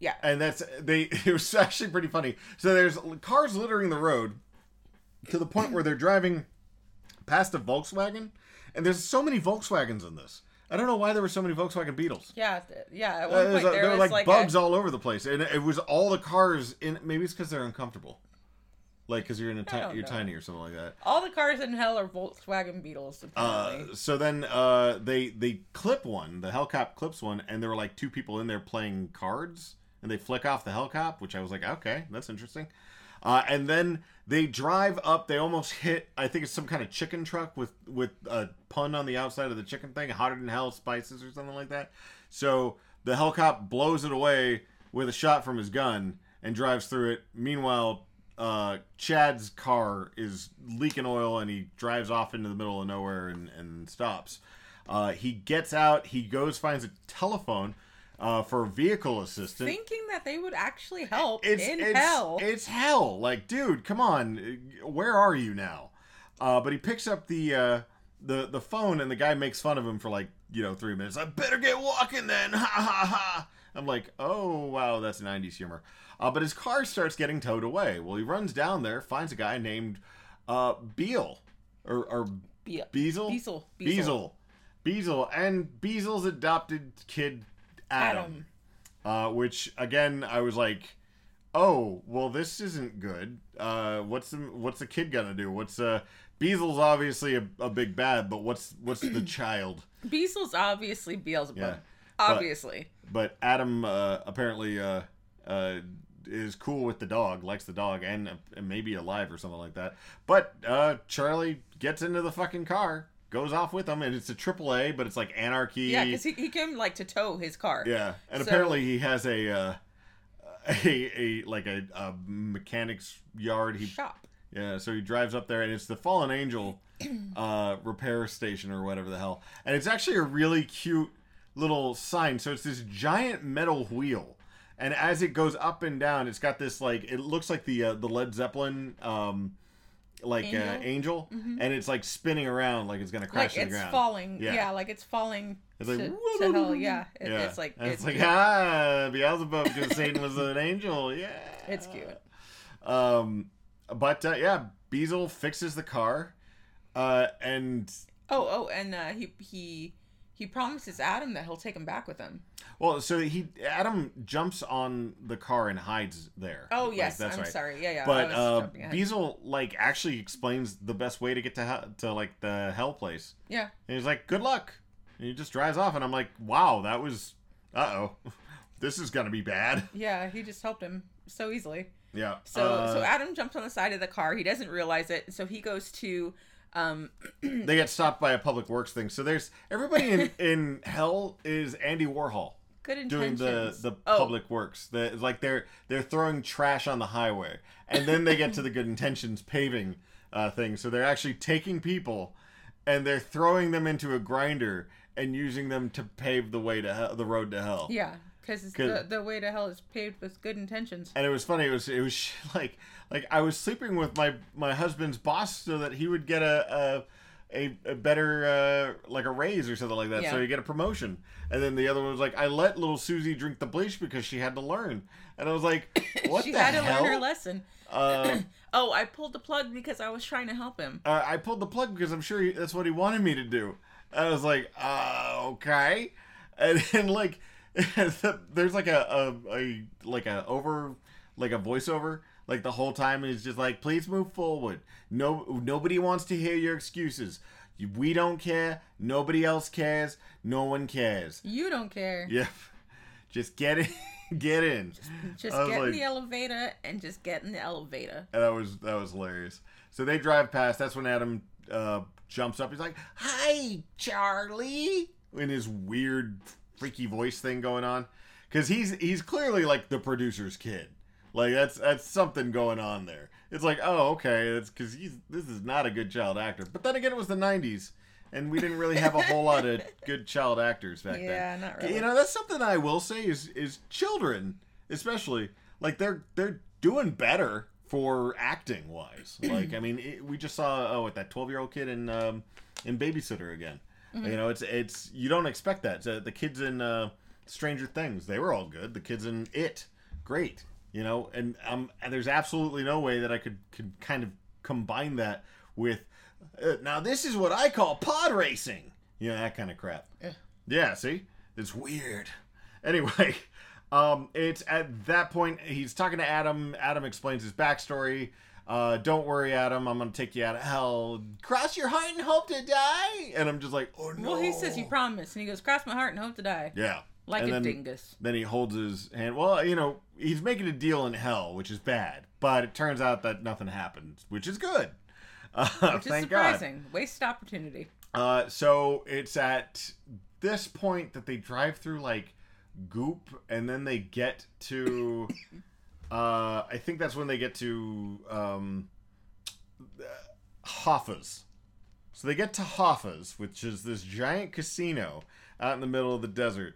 yeah. and that's they. (laughs) It was actually pretty funny. So there's cars littering the road to the point where they're driving past a Volkswagen, and there's so many Volkswagens in this. I don't know why there were so many Volkswagen Beetles. Yeah, yeah. At Uh, one there's point, there was like, like, bugs a, all over the place, and it was all the cars in. Maybe it's because they're uncomfortable, like because you're in a ti- you're know. tiny or something like that. all the cars in hell are Volkswagen Beetles. Apparently. Uh, so then uh, they they clip one, the Hellcop clips one, and there were like two people in there playing cards, and they flick off the Hellcop, which I was like, okay, that's interesting. Uh, and then they drive up. They almost (laughs) hit. I think it's some kind of chicken truck with with a pun on the outside of the chicken thing, hotter than hell spices or something like that. So the Hellcop blows it away with a shot from his gun and drives through it. Meanwhile, uh, Chad's car is leaking oil and he drives off into the middle of nowhere and, and stops. Uh, he gets out. He goes finds a telephone uh, for vehicle assistance. Thinking that they would actually help it's in it's, hell. It's hell. Like, dude, come on. Where are you now? Uh, but he picks up the uh, the the phone, and the guy makes fun of him for like you know three minutes. I better get walking then. (laughs) Ha ha ha. I'm like, oh wow, that's 90s humor. Uh, but his car starts getting towed away. Well, he runs down there, finds a guy named uh, Beal or or Be-. Beazle. Beazle. And Beazle's adopted kid, Adam. Uh, which, again, I was like, oh, well, this isn't good. Uh, what's the, what's the kid gonna do? What's, uh, obviously a, a big bad, but what's, what's the (clears throat) child? Beazle's obviously Beelzebub. Yeah. Obviously. But Adam, uh, apparently, uh, uh, is cool with the dog, likes the dog, and, uh, maybe alive or something like that. But uh, Charlie gets into the fucking car, goes off with him, and it's a AAA, but it's like anarchy. yeah, because he, he came like to tow his car. Yeah, and So- apparently he has a uh, (laughs) a a like a, a mechanic's yard. He Shop. yeah, so he drives up there, and it's the Fallen Angel uh, repair station or whatever the hell. And it's actually a really cute little sign. So it's this giant metal wheel, and as it goes up and down, it's got this like it looks like the uh, the Led Zeppelin. Um, like Angel? Uh, angel, Mhm. and it's like spinning around like it's gonna crash Like to the it's ground. falling. Yeah. like it's falling It's like, to hell. Yeah. It, It's like and it's, like ah, Beelzebub because Satan was an (laughs) angel. Yeah, It's cute. Um, but uh, yeah, Beazle fixes the car, uh, and Oh, oh, and uh, he he he promises Adam that he'll take him back with him. well, so he Adam jumps on the car and hides there. Oh Like, yes, that's I'm right. sorry. Yeah, yeah. But uh. Beazle like actually explains the best way to get to hell, to like the hell place. Yeah. And he's like, "Good luck." And he just drives off, and I'm like, "Wow, that was, uh oh, (laughs) this is gonna be bad." (laughs) Yeah, he just helped him so easily. Yeah. So uh, so Adam jumps on the side of the car. He doesn't realize it. So he goes to um (clears throat) they get stopped by a public works thing. So there's everybody in (laughs) in hell is Andy Warhol Good doing the the Oh. public works. The, like they're they're throwing trash on the highway, and then they get to the good intentions paving uh, thing. So they're actually taking people, and they're throwing them into a grinder and using them to pave the way to hell, the road to hell. yeah, because the, the way to hell is paved with good intentions. and it was funny. It was it was (laughs) like like I was sleeping with my my husband's boss so that he would get a a, a, a better uh, like a raise or something like that. So Yeah. he get a promotion. And then the other one was like, I let little Susie drink the bleach because she had to learn. And I was like, (coughs) What she the had to hell? learn her lesson. Uh, (coughs) (coughs) oh, I pulled the plug because I was trying to help him. uh, I pulled the plug because I'm sure he, that's what he wanted me to do. And I was like, uh, okay. And then like, (laughs) there's like a, a, a like a over like a voiceover like the whole time is just like please move forward no nobody wants to hear your excuses we don't care nobody else cares no one cares You don't care. yep (laughs) just get in (laughs) get in Just was get in the elevator and just get in the elevator. And that was that was hilarious. So they drive past. That's when Adam uh, jumps up. He's like, "Hi, Charlie," in his weird, freaky voice thing going on, because he's he's clearly like the producer's kid. Like that's that's something going on there. It's like, oh, okay, that's because he's this is not a good child actor. But then again, it was the '90s, and we didn't really have a whole lot of (laughs) good child actors back then. Yeah, not really. You know, that's something I will say is is children, especially like they're they're doing better for acting wise. Like I mean, it, we just saw oh, what that twelve year old kid in um, in Babysitter again. Mhm. You know, it's it's you don't expect that. So the kids in uh, Stranger Things, they were all good. The kids in It, great. You know, and um, and there's absolutely no way that I could could kind of combine that with. Uh, now this is what I call pod racing. You know that kind of crap. Yeah. Yeah, see? It's weird. Anyway, (laughs) um, it's at that point he's talking to Adam. Adam explains his backstory. Uh, don't worry, Adam. I'm gonna take you out of hell. Cross your heart and hope to die. And I'm just like, oh no. Well, he says you promise, and he goes, "Cross my heart and hope to die." Yeah. Like And a then- dingus. Then he holds his hand. Well, you know, he's making a deal in hell, which is bad. But it turns out that nothing happened, which is good. Uh, (laughs) Which is thank God. surprising. Wasted opportunity. Uh, so it's at this point that they drive through like goop, and then they get to. (laughs) Uh, I think that's when they get to um, Hoffa's. So they get to Hoffa's, which is this giant casino out in the middle of the desert,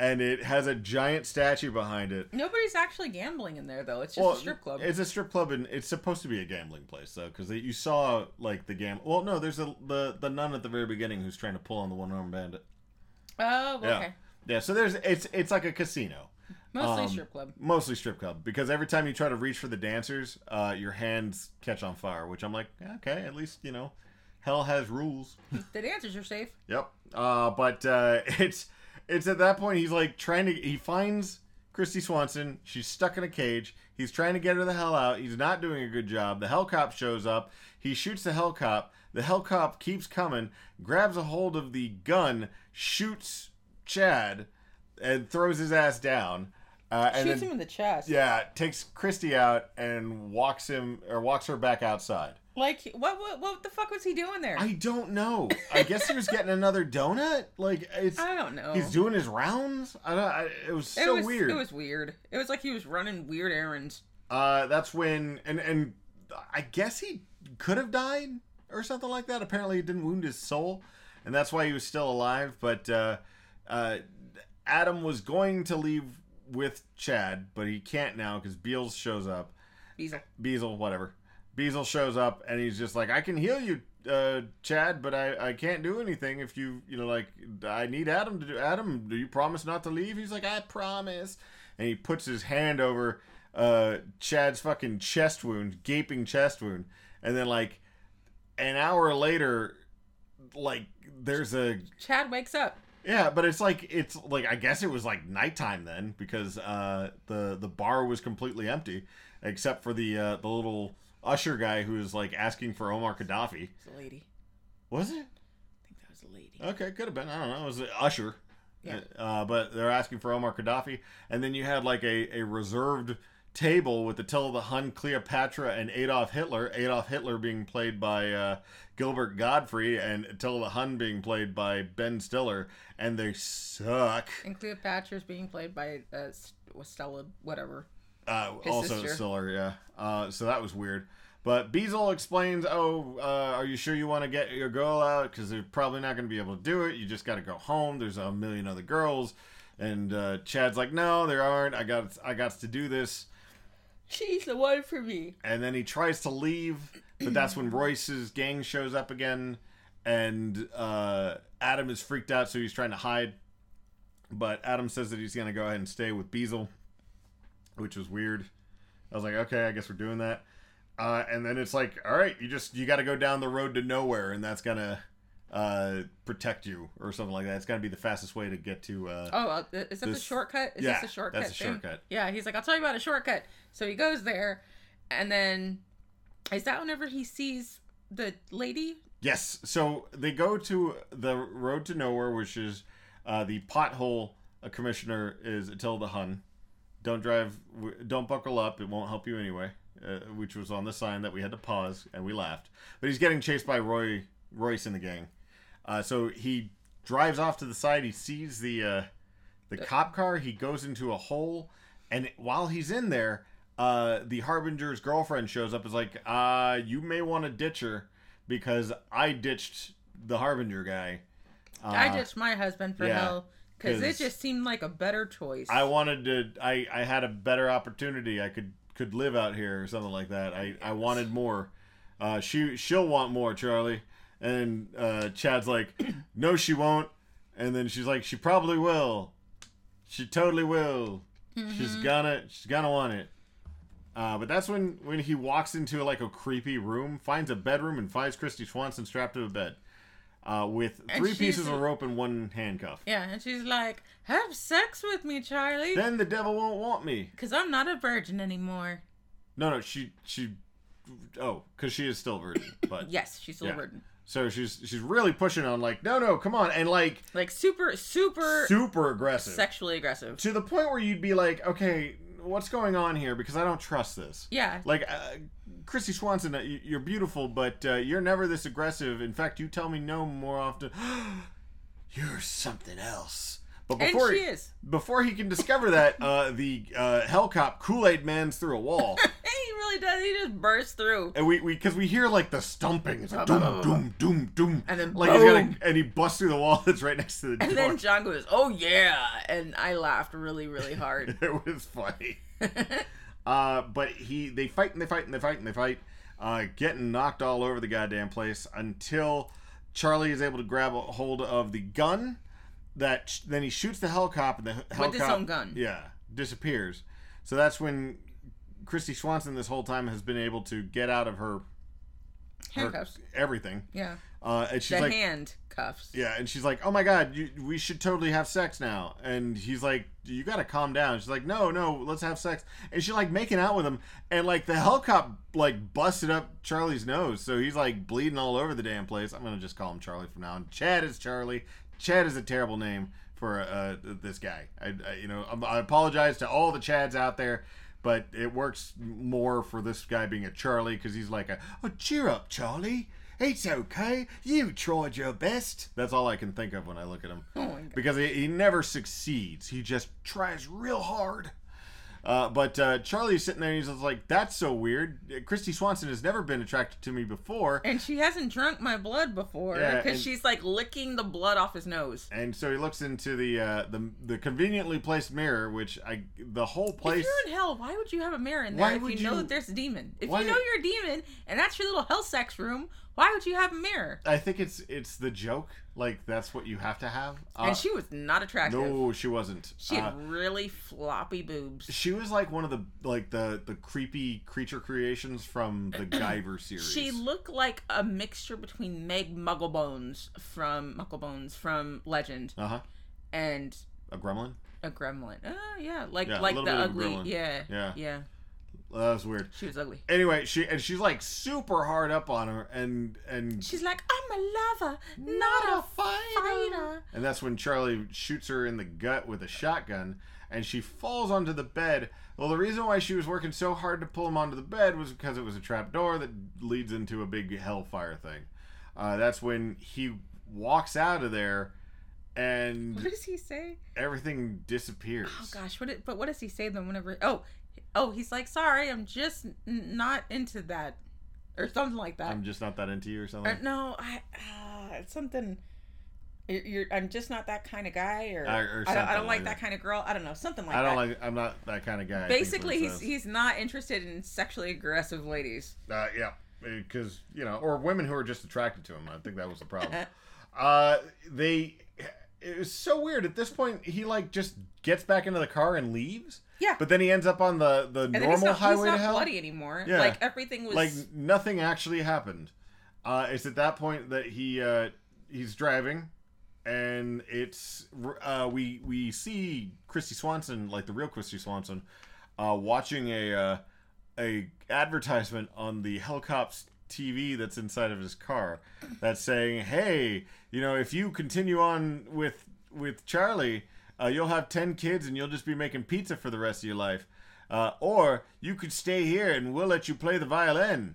and it has a giant statue behind it. Nobody's actually gambling in there though. It's just Well, a strip club. It's a strip club, and it's supposed to be a gambling place, though, because you saw like the gam. Well, no, there's a the the nun at the very beginning who's trying to pull on the one armed bandit. oh, okay. Yeah, yeah. So there's it's it's like a casino. Mostly Um, strip club. Mostly strip club because every time you try to reach for the dancers, uh, your hands catch on fire. Which I'm like, okay, at least you know, hell has rules. The dancers are safe. Yep. Uh, but uh, (laughs) it's it's at that point he's like trying to he finds Kristy Swanson. She's stuck in a cage. He's trying to get her the hell out. He's not doing a good job. The hell cop shows up. He shoots the hell cop. The hell cop keeps coming, grabs a hold of the gun, shoots Chad, and throws his ass down. Uh, and Shoots then, him in the chest. yeah, takes Kristy out and walks him or walks her back outside. Like what? What? What the fuck was he doing there? I don't know. I guess he was getting another donut. Like it's. I don't know. He's doing his rounds. I don't. I, it was It so was, weird. It was weird. It was like he was running weird errands. Uh, that's when and and I guess he could have died or something like that. Apparently, it didn't wound his soul, and that's why he was still alive. But uh, uh, Adam was going to leave with Chad, but he can't now because Beals shows up. Beazle. Beazle, whatever. Beazle shows up and he's just like, I can heal you, uh, Chad, but I, I can't do anything if you, you know, like, I need Adam to do. Adam, do you promise not to leave? He's like, I promise. And he puts his hand over uh, Chad's fucking chest wound, gaping chest wound. And then, like, an hour later, like, there's a Chad wakes up. Yeah, but it's like it's like I guess it was like nighttime then because uh, the the bar was completely empty except for the uh, the little usher guy who was like asking for Omar Gaddafi. It's a lady. Was it? I think that was a lady. Okay, could have been. I don't know. It was an usher. Yeah. Uh, but they're asking for Omar Gaddafi, and then you had like a, a reserved table with Attila the Hun, Cleopatra, and Adolf Hitler. Adolf Hitler being played by uh, Gilbert Gottfried, and Attila the Hun being played by Ben Stiller, and they suck. And Cleopatra's being played by uh, Stella, whatever. Uh, also sister. Stiller, yeah. Uh, so that was weird. But Beazle explains, "Oh, uh, are you sure you want to get your girl out? Because they're probably not going to be able to do it. You just got to go home. There's a million other girls." And uh, Chad's like, "No, there aren't. I got, I got to do this." She's the one for me. And then he tries to leave, but that's when Royce's gang shows up again, and uh, Adam is freaked out, so he's trying to hide. But Adam says that he's going to go ahead and stay with Beazle, which was weird. I was like, okay, I guess we're doing that. Uh, and then it's like, all right, you just you got to go down the road to nowhere, and that's gonna uh, protect you or something like that. It's gonna be the fastest way to get to. Uh, Oh, uh, is that the shortcut? Is yeah, this a shortcut? that's a thing? shortcut. Yeah, he's like, I'll tell you about a shortcut. So he goes there, and then is that whenever he sees the lady? Yes. So they go to the road to nowhere, which is uh, the pothole uh, commissioner is Attila the Hun. Don't drive. Don't buckle up. It won't help you anyway. Uh, which was on the sign that we had to pause, and we laughed. But he's getting chased by Roy Royce in the gang. Uh, so he drives off to the side. He sees the uh, the cop car. He goes into a hole, and while he's in there, uh, the harbinger's girlfriend shows up. Is like, uh, you may want to ditch her because I ditched the harbinger guy. I Uh, ditched my husband for yeah, hell because it just seemed like a better choice. I wanted to. I I had a better opportunity. I could could live out here or something like that. I I wanted more. Uh, she she'll want more, Charlie. And uh, Chad's like, no, she won't. And then she's like, she probably will. She totally will. She's gonna she's gonna want it. Uh, but that's when when he walks into like a creepy room, finds a bedroom, and finds Kristy Swanson strapped to a bed, uh, with And three pieces of rope and one handcuff. yeah, and she's like, "Have sex with me, Charlie, Then the devil won't want me. because I'm not a virgin anymore." No, no, she she oh, because she is still a virgin. But Yes, she's still Yeah. a virgin. So she's she's really pushing on like no, no, come on, and like Like super, super super aggressive sexually aggressive. to the point where you'd be like, okay, what's going on here? Because I don't trust this. Yeah, Like, uh, Kristy Swanson, uh, you're beautiful, but uh, you're never this aggressive. In fact, you tell me no more often. (gasps) you're something else. But And before she he, is. before he can discover that, uh, the uh, Hellcop Kool Aid Man's through a wall, (laughs) he really does. He just bursts through. and we because we, hear like the stumping, it's like doom (laughs) doom doom doom, And then like he's gonna, and he busts through the wall (laughs) that's right next to the door. And then John goes, "Oh yeah," and I laughed really, really hard. it was funny. uh, but he they fight and they fight and they fight and they fight, uh, getting knocked all over the goddamn place until Charlie is able to grab a hold of the gun. That sh- then he shoots the helicopter and the he- With his own gun. Yeah, disappears. So that's when Kristy Swanson this whole time has been able to get out of her, her Handcuffs. everything. Yeah. Uh, and she's the like, handcuffs. yeah, and she's like, "Oh my god, you, we should totally have sex now." And he's like, "You got to calm down." She's like, "No, no, let's have sex." And she's like making out with him, and like the helicopter like busted up Charlie's nose, so he's like bleeding all over the damn place. I'm gonna just call him Charlie from now on. Chad is Charlie. Chad is a terrible name for uh, this guy. I, I you know I apologize to all the Chads out there. But it works more for this guy being a Charlie because he's like a, oh, cheer up, Charlie. It's okay. You tried your best. That's all I can think of when I look at him. Oh. Because he, he never succeeds. He just tries real hard. Uh, but uh, Charlie's sitting there and he's like, that's so weird. Kristy Swanson has never been attracted to me before. And she hasn't drunk my blood before because and- she's like licking the blood off his nose. And so he looks into the uh, the the conveniently placed mirror, which I the whole place. If you're in hell, why would you have a mirror in there Why if you, would know that there's a demon? If Why- you know you're a demon and that's your little hell sex room, why would you have a mirror? I think it's it's the joke. Like that's what you have to have. Uh, and she was not attractive. no, she wasn't. She Uh, had really floppy boobs. She was like one of the like the the creepy creature creations from the (clears throat) Guyver series. She looked like a mixture between Meg Mucklebones from Mucklebones from Legend uh huh and a gremlin. a gremlin. Oh yeah, like Yeah, like the bit of a ugly. Yeah, Yeah. yeah. That was weird. She was ugly. Anyway, she and she's like super hard up on her, and and She's like, I'm a lover, not, a fighter. and that's when Charlie shoots her in the gut with a shotgun, and she falls onto the bed. Well, the reason why she was working so hard to pull him onto the bed was because it was a trap door that leads into a big hellfire thing. Uh, that's when he walks out of there, and What does he say? everything disappears. Oh gosh, what? Did, but what does he say then? Whenever oh, oh, he's like, sorry, I'm just n- not into that, or something like that. I'm just not that into you or Or, something. no, I uh, it's something. You're, you're, I'm just not that kind of guy, or, Uh, or I, don't, I don't like like that that. kind of girl. I don't know, something like that. I don't that. like. I'm not that kind of guy. I think is what Basically, he's he's not interested in sexually aggressive ladies. Uh, yeah, because you know, or women who are just attracted to him. I think that was the problem. (laughs) uh, they. It was so weird. At this point, he like just gets back into the car and leaves. Yeah. But then he ends up on the the And normal he's not, highway he's not to hell. bloody anymore. Yeah. Like everything was. Like nothing actually happened. Uh, it's at that point that he uh, he's driving, and it's uh, we we see Kristy Swanson, like the real Kristy Swanson, uh, watching a uh, a advertisement on the helicopter TV that's inside of his car that's saying, "Hey, you know, if you continue on with with Charlie, uh, you'll have ten kids and you'll just be making pizza for the rest of your life, uh, or you could stay here and we'll let you play the violin."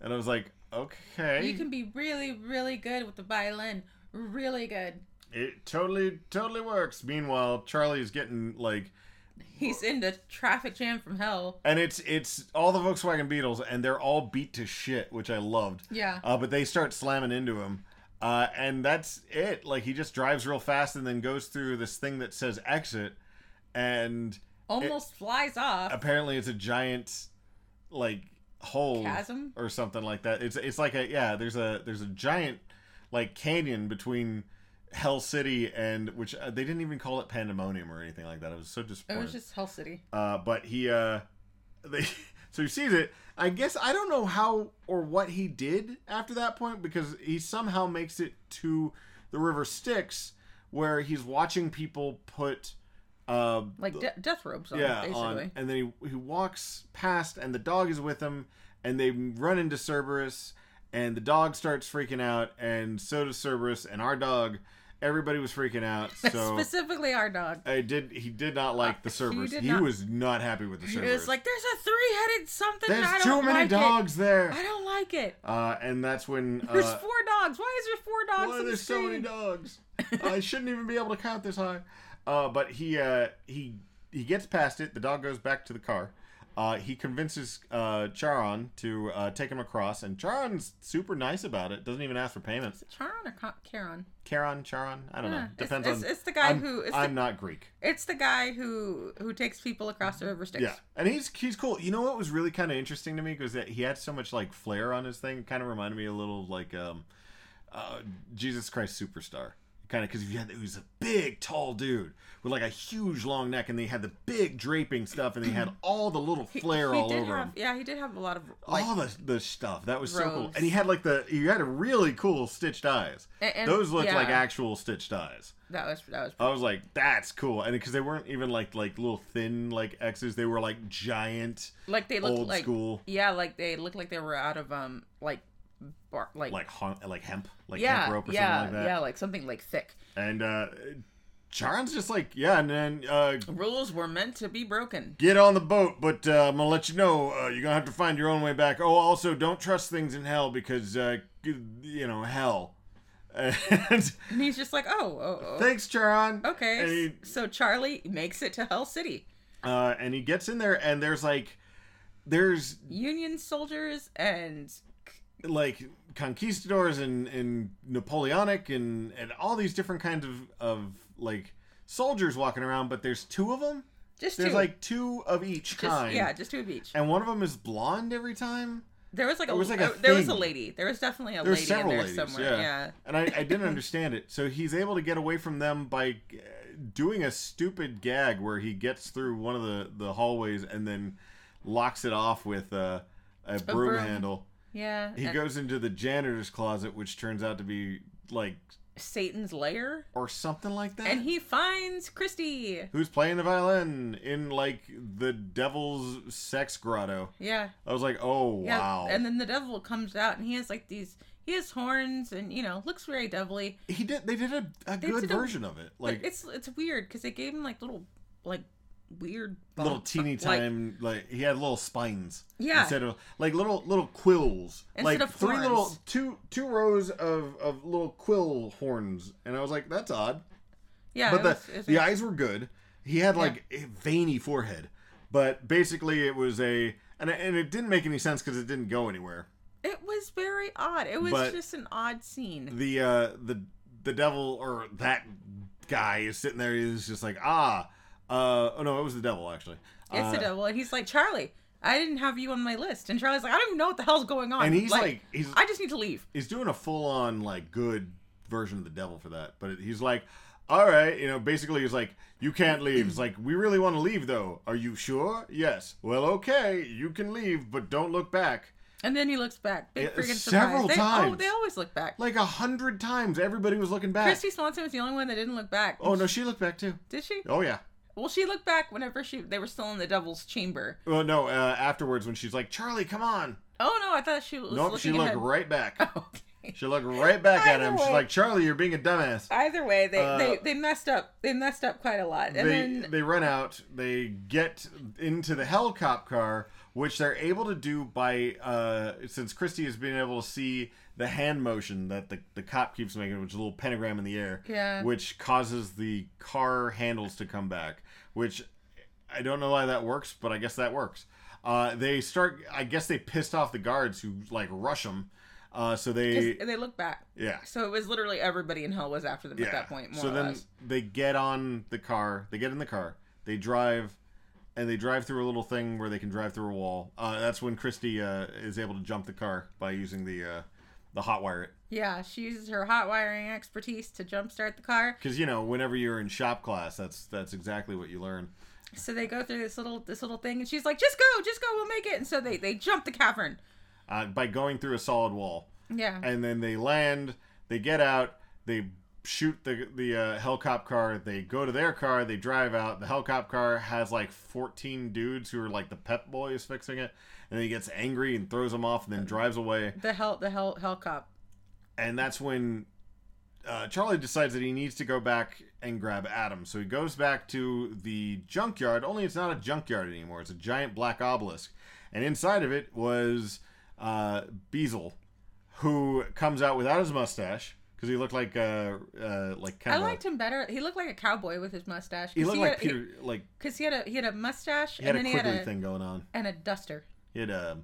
And I was like, "Okay." you can be really, really good with the violin. Really good. It totally, totally works. Meanwhile, Charlie is getting like, He's in the traffic jam from hell. and it's it's all the Volkswagen Beetles, and they're all beat to shit, which I loved. Yeah. Uh, but they start slamming into him, uh, and that's it. Like he just drives real fast and then goes through this thing that says exit, and Almost flies off. apparently it's a giant like hole Chasm? or something like that. It's it's like a yeah. There's a there's a giant like canyon between Hell City and which uh, they didn't even call it Pandemonium or anything like that. I was so disappointing. It was just Hell City. Uh, but he uh, (laughs) they so he sees it. I guess I don't know how or what he did after that point because he somehow makes it to the River Styx where he's watching people put uh Like de- death robes on, yeah, basically. on, and then he, he walks past, and the dog is with him, and they run into Cerberus, and the dog starts freaking out, and so does Cerberus, and our dog. Everybody was freaking out, (laughs) so Specifically our dog. I did. He did not like the he Cerberus. did He, not- was not happy with the It Cerberus. was like, there's a three-headed something. There's I too many like dogs It. there. I don't like it. Uh, and that's when uh, There's four dogs. Why is there four dogs? Why are the there so many dogs? (laughs) I shouldn't even be able to count this high. Uh, but he uh, he he gets past it. The dog goes back to the car. Uh, he convinces uh, Charon to uh, take him across, and Charon's super nice about it. Doesn't even ask for payment. Charon or Ca- Charon? Charon, Charon, I don't Yeah, know. it's- Depends it's- on. it's the guy I'm, who- it's I'm not Greek. It's the guy who who takes people across the river Styx. Yeah, and he's he's cool. You know what was really kind of interesting to me was that he had so much like flair on his thing. Kind of reminded me a little like um, uh, Jesus Christ Superstar. Kind of because he had he was a big tall dude with like a huge long neck, and they had the big draping stuff, and they had (clears throat) all the little flair he all did over have, him. Yeah, he did have a lot of like all the the stuff. That was so cool, and he had like the he had a really cool stitched eyes. A- and- Those looked like actual stitched eyes. that was that was I was like, that's cool, and because they weren't even like like little thin like X's, they were like giant, like they looked old like school, yeah, like they looked like they were out of um like bar like, like hon- like hemp, like yeah hemp rope or yeah something like that. yeah like something like thick. And uh Charon's just like, yeah, and then uh Rules were meant to be broken. get on the boat, but uh, I'm gonna let you know uh, you're gonna have to find your own way back. Oh, also don't trust things in hell because uh you know hell. (laughs) And And he's just like, oh, oh, oh. thanks, Charon. okay. He, so Charlie makes it to Hell City. uh, and he gets in there, and there's like, there's Union soldiers and like conquistadors and, and Napoleonic and, and all these different kinds of, of like soldiers walking around, but there's two of them. just There's two. like two of each just, kind. yeah, just two of each. And one of them is blonde every time. There was like a, There was like a there was a lady. There was definitely a there lady in several there ladies, somewhere. yeah. Yeah. And I, I didn't (laughs) understand it. So he's able to get away from them by uh, doing a stupid gag where he gets through one of the, the hallways and then locks it off with uh, a broom, broom. handle. Yeah. He and goes into the janitor's closet, which turns out to be like Satan's lair, or something like that. and he finds Kristy. who's playing the violin in like the devil's sex grotto. Yeah. I was like, oh Yeah. wow. And then the devil comes out, and he has like these. He has horns, and you know, looks very devilly. he did. They did a, a They good did a- version of it. Like Like it's it's weird because they gave him like little like weird little teeny time. Like, he had little spines. Yeah. Instead of like little little quills. Instead like of three little two two rows of of little quill horns, and I was like, that's odd. yeah. but the was- was the eyes were good. He had like a veiny forehead, but basically it was a and it, and it didn't make any sense because it didn't go anywhere. It was very odd. It was But- just an odd scene. The uh the the devil or that guy is sitting there. He's just like ah uh oh no it was the devil actually. It's the Uh, devil, and he's like, Charlie, I didn't have you on my list. And Charlie's like, I don't even know what the hell's going on. And he's like- he's- I just need to leave. He's doing a full on like good version of the devil for that, but he's like. All right, you know, basically he's like, you can't leave. It's like, we really want to leave though. Are you sure? Yes. Well, okay, you can leave, but don't look back. And then he looks back. Big Yeah, freaking surprise. several they, Oh, they always look back. Like a hundred times, everybody was looking back. Kristy Swanson was the only one that didn't look back. Oh no, she looked back too. Did she? Oh yeah. Well, she looked back whenever she they were still in the devil's chamber. Well, no. Uh, afterwards, when she's like, "Charlie, come on," Oh no, I thought she was nope, she looked ahead. right back. (laughs) Okay. She looked right back at him. Either She's like, "Charlie, you're being a dumbass." Either way, they, Uh, they they messed up. They messed up quite a lot. And they then they run out. They get into the helicopter car, which they're able to do by uh, since Kristy has been able to see the hand motion that the, the cop keeps making, which is a little pentagram in the air, Yeah. which causes the car handles to come back. Which I don't know why that works, but I guess that works. Uh, they start. I guess they pissed off the guards who like rush them. Uh, so they 'cause they look back. yeah So it was literally everybody in hell was after them at that point. More so then less. they get on the car. They get in the car. They drive, and they drive through a little thing where they can drive through a wall. Uh, that's when Kristy uh, is able to jump the car by using the uh, the hot wire it. Yeah, she uses her hot wiring expertise to jumpstart the car. Because you know, whenever you're in shop class, that's that's exactly what you learn. So they go through this little this little thing, and she's like, "Just go, just go, we'll make it." And so they they jump the cavern. Uh, by going through a solid wall, Yeah. and then they land. They get out. They shoot the the uh, helicopter car. They go to their car. They drive out. The helicopter car has like 14 dudes who are like the pep boys fixing it, and then he gets angry and throws them off, and then drives away. the hell the hell hell cop. And that's when uh, Charlie decides that he needs to go back and grab Adam. So he goes back to the junkyard. Only it's not a junkyard anymore. It's a giant black obelisk, and inside of it was uh, Beazle, who comes out without his mustache, because he looked like uh, uh like kind I liked him better. He looked like a cowboy with his mustache. He looked he like had, Peter, like because he, had a he had a mustache he had and a then he had a thing going on. and a duster. He had a,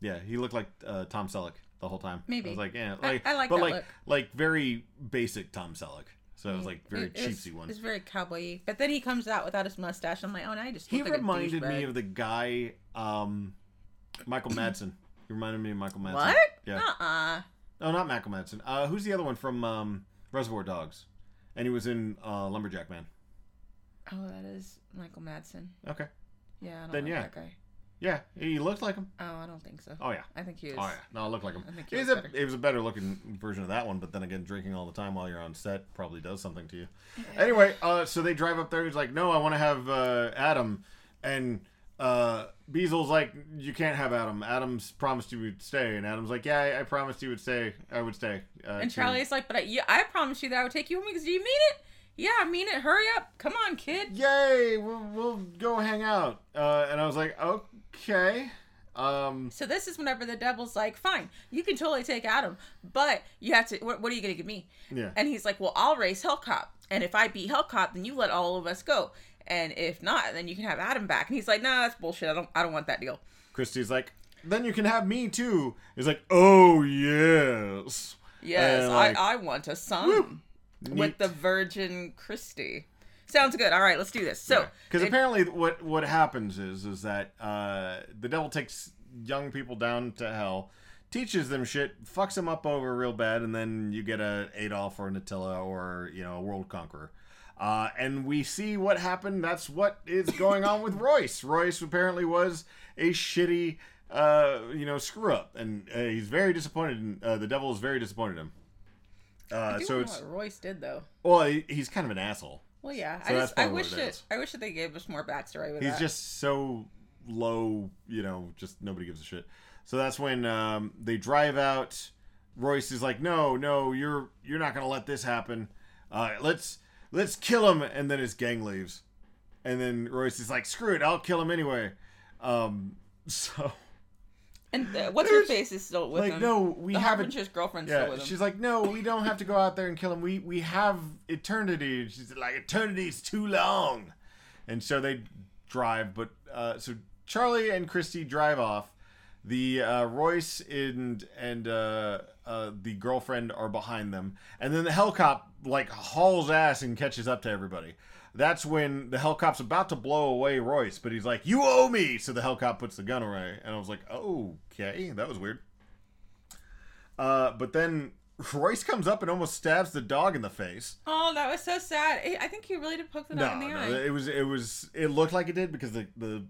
yeah, he looked like uh, Tom Selleck the whole time. Maybe. I was like, yeah, like, I like but that like look. like very basic Tom Selleck. So it was like very It- cheapsy one. It's very cowboy. But then he comes out without his mustache. I'm like, oh, now I just He like reminded me of the guy, um, Michael Madsen. He reminded me of Michael Madsen. what? Yeah. Uh-uh. Oh, not Michael Madsen. Uh, who's the other one from um, Reservoir Dogs? And he was in uh, Lumberjack Man. Oh, that is Michael Madsen. Okay. Yeah, I don't Then like yeah. that guy. Yeah, he looked like him. Oh, I don't think so. Oh yeah. I think he is. Oh yeah. No, it looked like him. I think he He's was a, better. it was a better looking version of that one, but then again, drinking all the time while you're on set probably does something to you. (laughs) Anyway, uh, so they drive up there. He's like, "No, I want to have uh, Adam," and uh, like, "You can't have Adam. Adam's promised you would stay," and Adam's like, "Yeah, I, I promised you would stay. I would stay." Uh, And Charlie's like, but I, yeah, I promised you that I would take you with me because do you mean it? Yeah, I mean it. Hurry up. Come on, kid. "Yay, we'll, we'll go hang out." Uh, and I was like, "Okay." Um, So this is whenever the devil's like, fine, you can totally take Adam, but you have to, what, what are you going to give me? Yeah. And he's like, well, I'll race Hellcop. And if I beat Hellcop, then you let all of us go. And if not, then you can have Adam back. And he's like, nah, that's bullshit. I don't, I don't want that deal. Kristy's like, "Then you can have me too." He's like, "Oh yes." Yes, like, I, I want a son with neat. the Virgin Kristy. Sounds good. All right, let's do this. So, because it- apparently what what happens is is that uh, the devil takes young people down to hell, teaches them shit, fucks them up over real bad, and then you get a Adolf or an Attila or you know a world conqueror. Uh, and we see what happened. That's what is going on with Royce. Royce apparently was a shitty, uh, you know, screw up, and uh, he's very disappointed. In, uh, the devil is very disappointed in him. I Uh, do so it's what Royce did though. well, he, he's kind of an asshole. Well, yeah. So I just, I wish that. I wish that they gave us more backstory with He's that. just so low, you know, just nobody gives a shit. So that's when um, they drive out. Royce is like, "No, no, you're you're not gonna let this happen. Uh, let's let's kill him." And then his gang leaves, and then Royce is like, "Screw it, I'll kill him anyway." Um, (laughs) so And uh, what's her face is still with like, him. no, we the haven't. Girlfriend's Yeah, still with him. she's like, no, we don't have to go out there and kill him. We we have eternity. And She's like, eternity's too long, and so they drive. But uh, so Charlie and Kristy drive off. The uh, Royce and and uh, uh, the girlfriend are behind them, and then the Hellcop like hauls ass and catches up to everybody. That's when the Hellcop's about to blow away Royce, but he's like, "You owe me!" So the Hellcop puts the gun away, and I was like, "Okay, that was weird." Uh, but then Royce comes up and almost stabs the dog in the face. Oh, that was so sad. I- I think he really did poke the dog No, in the no, eye. it was it was it looked like it did because the the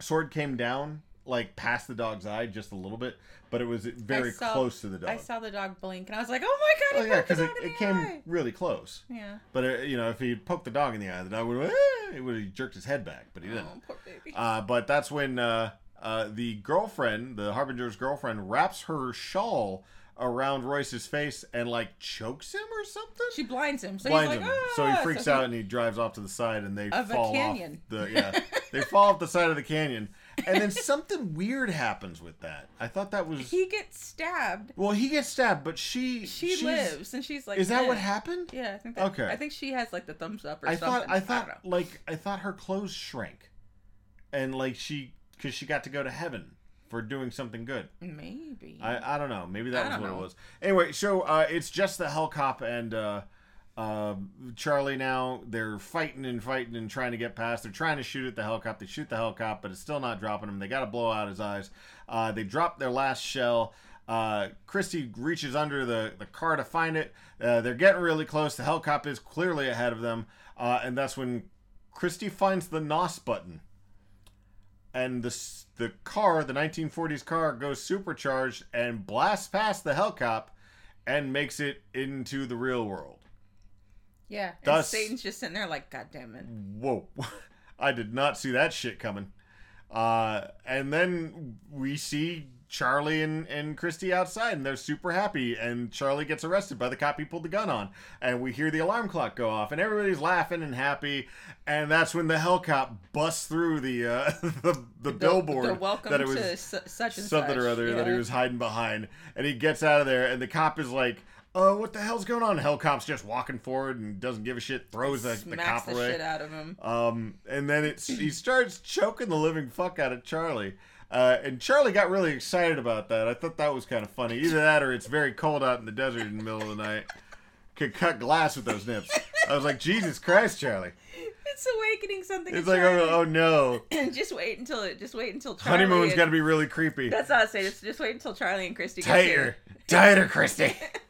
sword came down like past the dog's eye just a little bit, but it was very saw- close to the dog. I saw the dog blink, and I was like, "Oh my god!" Oh yeah, because it, it came eye. really close. Yeah. But uh, you know, if he poked the dog in the eye, the dog would have eh, it would have jerked his head back, but he didn't. Oh, poor baby. Uh, but that's when uh, uh, the girlfriend, the harbinger's girlfriend, wraps her shawl around Royce's face and like chokes him or something. she blinds him, so blinds he's like, him. "Ah!" so he freaks out and he drives off to the side and they fall off the yeah. (laughs) they fall off the side of the canyon. And then something weird happens with that. I thought that was he gets stabbed. Well, he gets stabbed, but she She lives, and she's like, Is that what happened? Yeah, I think. That, Okay. I think she has like the thumbs up or I something. thought I thought don't like I thought her clothes shrank. And like she cuz she got to go to heaven for doing something good. Maybe. I, I don't know. Maybe that I was what know. it was. Anyway, so uh, it's just the Hell Cop and uh, uh, Charlie now. They're fighting and fighting and trying to get past. They're trying to shoot at the helicopter. They shoot the helicopter, but it's still not dropping him. They got to blow out his eyes. Uh, they drop their last shell. Uh, Kristy reaches under the, the car to find it. Uh, they're getting really close. The helicopter is clearly ahead of them. Uh, and that's when Kristy finds the NOS button and the the car, the 1940s car, goes supercharged and blasts past the helicopter and makes it into the real world. Yeah. And Thus- Satan's just sitting there like, God damn it. Whoa, (laughs) I did not see that shit coming. Uh, and then we see Charlie and, and Kristy outside, and they're super happy. And Charlie gets arrested by the cop he pulled the gun on. And we hear the alarm clock go off, and everybody's laughing and happy. And that's when the hell cop busts through the uh, (laughs) the, the billboard The welcome that it was to su- such and something such. or other that he was hiding behind. And he gets out of there, and the cop is like uh, what the hell's going on? Hellcop's just walking forward and doesn't give a shit, throws the, the cop the away. shit out of him. Um, and then it's he starts choking the living fuck out of Charlie. Uh, and Charlie got really excited about that. I thought that was kind of funny. Either that or it's very cold out in the desert in the middle of the night. Could cut glass with those nips. I was like, Jesus Christ, Charlie. It's awakening something. It's like, oh, oh no. (clears throat) just wait until it. Just wait until Charlie. Honeymoon's and- got to be really creepy. That's what I say. Just, just wait until Charlie and Kristy get Tighter. Tighter, Kristy. (laughs)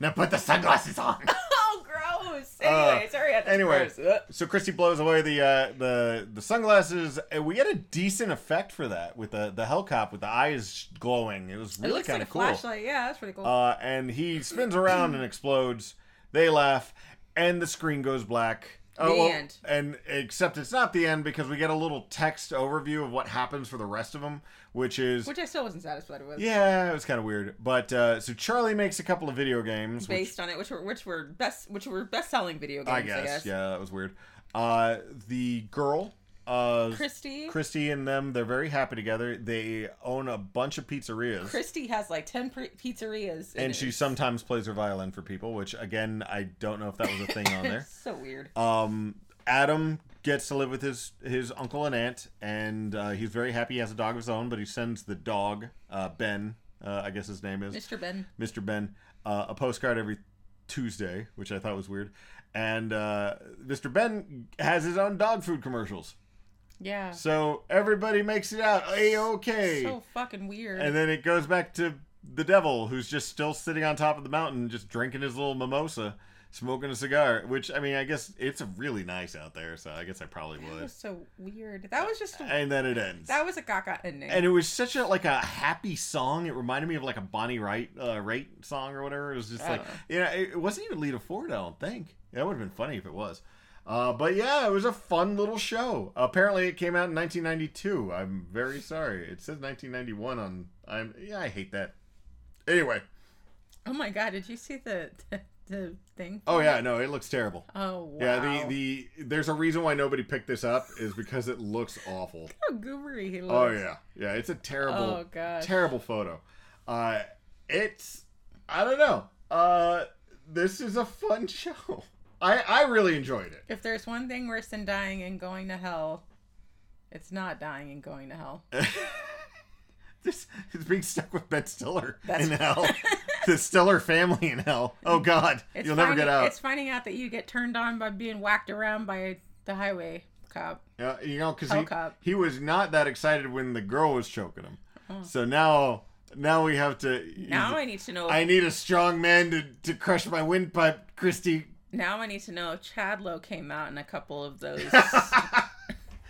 now put the sunglasses on. (laughs) oh, gross. Anyway, sorry. I had to Uh, Anyway, gross. Ugh. so Kristy blows away the uh, the the sunglasses, and we get a decent effect for that with the the Hellcop with the eyes glowing. It was It really looks kind like of a cool. flashlight. Yeah, that's pretty cool. Uh, and he spins around and explodes. They laugh, and the screen goes black. Oh, The well, end. And except it's not the end because we get a little text overview of what happens for the rest of them, which is Which I still wasn't satisfied with. yeah, it was kind of weird. But uh, so Charlie makes a couple of video games, which Based on it, which were which were best which were best selling video games. I guess, yeah, that was weird. Uh, the girl, uh, Kristy. Kristy and them, they're very happy together. They own a bunch of pizzerias. Kristy has like ten pre- pizzerias, and she sometimes plays her violin for people, which again I don't know if that was a thing on there. (laughs) so weird. Um, Adam gets to live with his his uncle and aunt, and uh, he's very happy. He has a dog of his own, but he sends the dog uh, Ben, uh, I guess his name is Mr. Ben. Mr. Ben, uh, a postcard every Tuesday, which I thought was weird. And uh, Mr. Ben has his own dog food commercials, Yeah. so everybody makes it out a okay. So fucking weird. And then it goes back to the devil, who's just still sitting on top of the mountain, just drinking his little mimosa, smoking a cigar. Which I mean, I guess it's really nice out there, so I guess I probably that would. was so weird. That was just And then it ends. that was a gaga ending. and it was such a like a happy song. It reminded me of like a Bonnie Wright uh, Raitt song or whatever. It was just like don't know. you know, it, it wasn't even Lita Ford. I don't think that would have been funny if it was. Uh, but yeah, it was a fun little show. Apparently, it came out in 1992. I'm very sorry. It says 1991 on. I'm yeah, I hate that. Anyway, oh my god, did you see the the, the thing? oh yeah, no, it looks terrible. Oh wow. Yeah, the the there's a reason why nobody picked this up is because it looks awful. (laughs) How goobery he looks. Oh yeah, yeah. It's a terrible, Oh, gosh. terrible photo. Uh, it's I don't know. Uh, this is a fun (laughs) show. I I really enjoyed it. If there's one thing worse than dying and going to hell, it's not dying and going to hell. (laughs) This is being stuck with Ben Stiller That's- in hell. The Stiller family in hell. Oh God, It's you'll never get out. It's finding out that you get turned on by being whacked around by the highway cop. Yeah, you know, because he, he was not that excited when the girl was choking him. Oh. So now now we have to. Now I need to know. I need a strong man to, to crush my windpipe, Kristy. now I need to know if Chad Lowe came out in a couple of those. (laughs)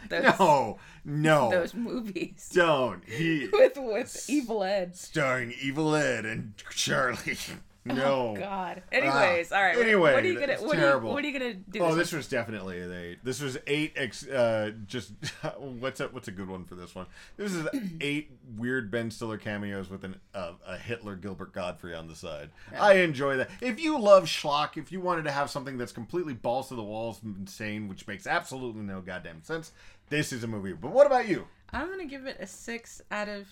(laughs) those, No, no, those movies don't. He (laughs) with with Evil Ed. starring Evil Ed and Charlie. (laughs) No. Oh God. Anyways, Ah, all right. what- anyway, what are you gonna? What are you, what are you gonna do? Oh, this this was definitely an eight. This was eight. Ex, uh, just what's a what's a good one for this one? This is (clears throat) eight weird Ben Stiller cameos with an uh, a Hitler Gilbert Gottfried on the side. I enjoy that. If you love schlock, if you wanted to have something that's completely balls to the walls, insane, which makes absolutely no goddamn sense, this is a movie. But what about you? I'm gonna give it a six out of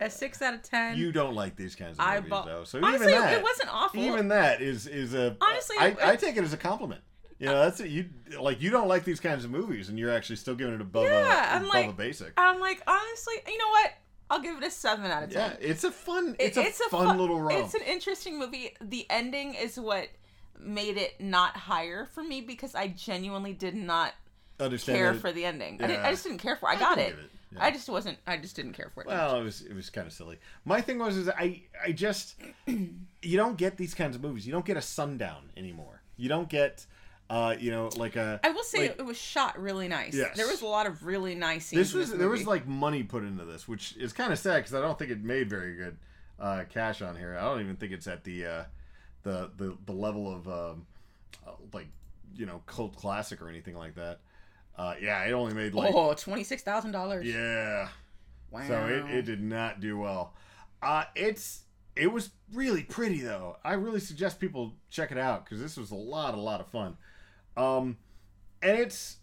a six out of ten. You don't like these kinds of movies, bought- though. So Honestly, even that, it wasn't awful. Even that is is a Honestly, I, I take it as a compliment. You know, that's it. You like you don't like these kinds of movies, and you're actually still giving it above Yeah, a above like- a basic. I'm like, honestly, you know what? I'll give it a seven out of ten. Yeah, it's a fun. It- It's a fun fu- little romp. It's an interesting movie. The ending is what made it not higher for me because I genuinely did not Understand care for the ending. I, didn't. I just didn't care for. it. I I got can it. it, yeah. I just wasn't. I just didn't care for it. Well, it was it was kind of silly. My thing was is I I just (clears throat) you don't get these kinds of movies. You don't get a sundown anymore. You don't get uh you know like a I will say like- it was shot really nice. Yes. There was a lot of really nice scenes. this was this there was like money put into this, which is kind of sad because I don't think it made very good uh, cash on here. I don't even think it's at the uh, the the the level of um, uh, like you know cult classic or anything like that. Uh, yeah, it only made like oh twenty six thousand dollars. yeah, Wow. so it, it did not do well. Uh, it's it was really pretty though. I really suggest people check it out because this was a lot a lot of fun. Um, and it's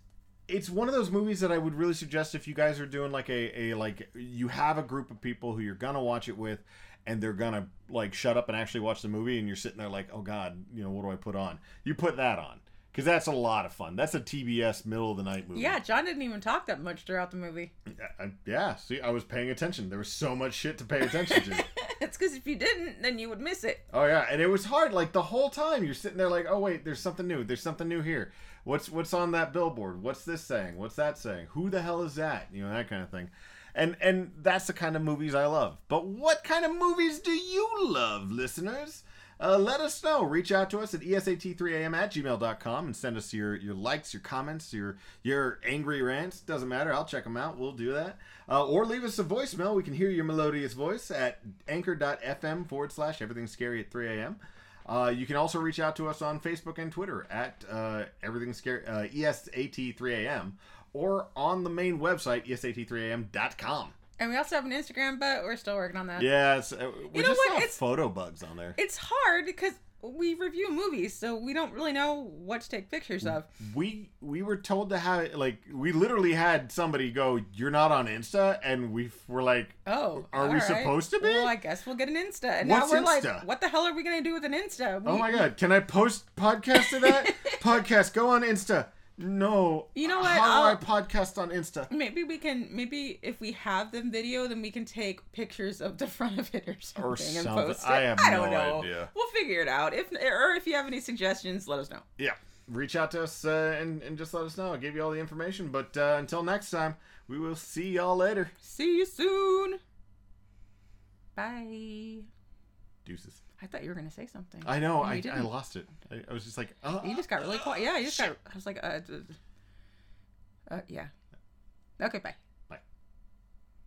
it's one of those movies that I would really suggest if you guys are doing like a, a like you have a group of people who you're gonna watch it with, and they're gonna like shut up and actually watch the movie, and you're sitting there like, oh god, you know, what do I put on? You put that on because that's a lot of fun. That's a TBS middle of the night movie. Yeah, John didn't even talk that much throughout the movie. I- yeah. See, I was paying attention. There was so much shit to pay attention to. (laughs) it's because if you didn't, then you would miss it. Oh yeah, and it was hard. Like the whole time, you're sitting there like, oh wait, there's something new. There's something new here. What's what's on that billboard? What's this saying? What's that saying? Who the hell is that? You know that kind of thing. And and that's the kind of movies I love. But what kind of movies do you love, listeners? Uh, let us know. Reach out to us at E esat3am at gmail.com and send us your, your likes, your comments, your your angry rants. Doesn't matter. I'll check them out. We'll do that. Uh, or leave us a voicemail. We can hear your melodious voice at anchor.fm forward slash everything scary at 3 a.m. Uh, you can also reach out to us on Facebook and Twitter at uh, everything scary uh, ESAT3AM or on the main website ESAT3AM.com. And we also have an Instagram, but we're still working on that. Yeah, it's, uh, we You know just what? saw It's- photo bugs on there. It's hard because we review movies, so we don't really know what to take pictures of. we we were told to have like we literally had somebody go you're not on insta and we were like Oh, Are we all right. supposed to be? Well, I guess we'll get an Insta. And What's now we're Insta? like, what the hell are we gonna do with an Insta? We, oh my god can i post podcast to that (laughs) podcast go on insta no You know what? how do i I'll- podcast on insta Maybe we can. Maybe if we have them video, then we can take pictures of the front of it or (laughs) something, Or and post it. I have don't no know. idea. We'll figure it out. If or if you have any suggestions, let us know. yeah reach out to us uh, and, and just let us know i'll give you all the information but uh, until next time we will see y'all later See you soon. Bye. deuces I thought you were gonna say something. i know I, I lost it I, I was just like oh You just got really quiet. Yeah, you just got. I was like, uh, uh, yeah. Okay, bye.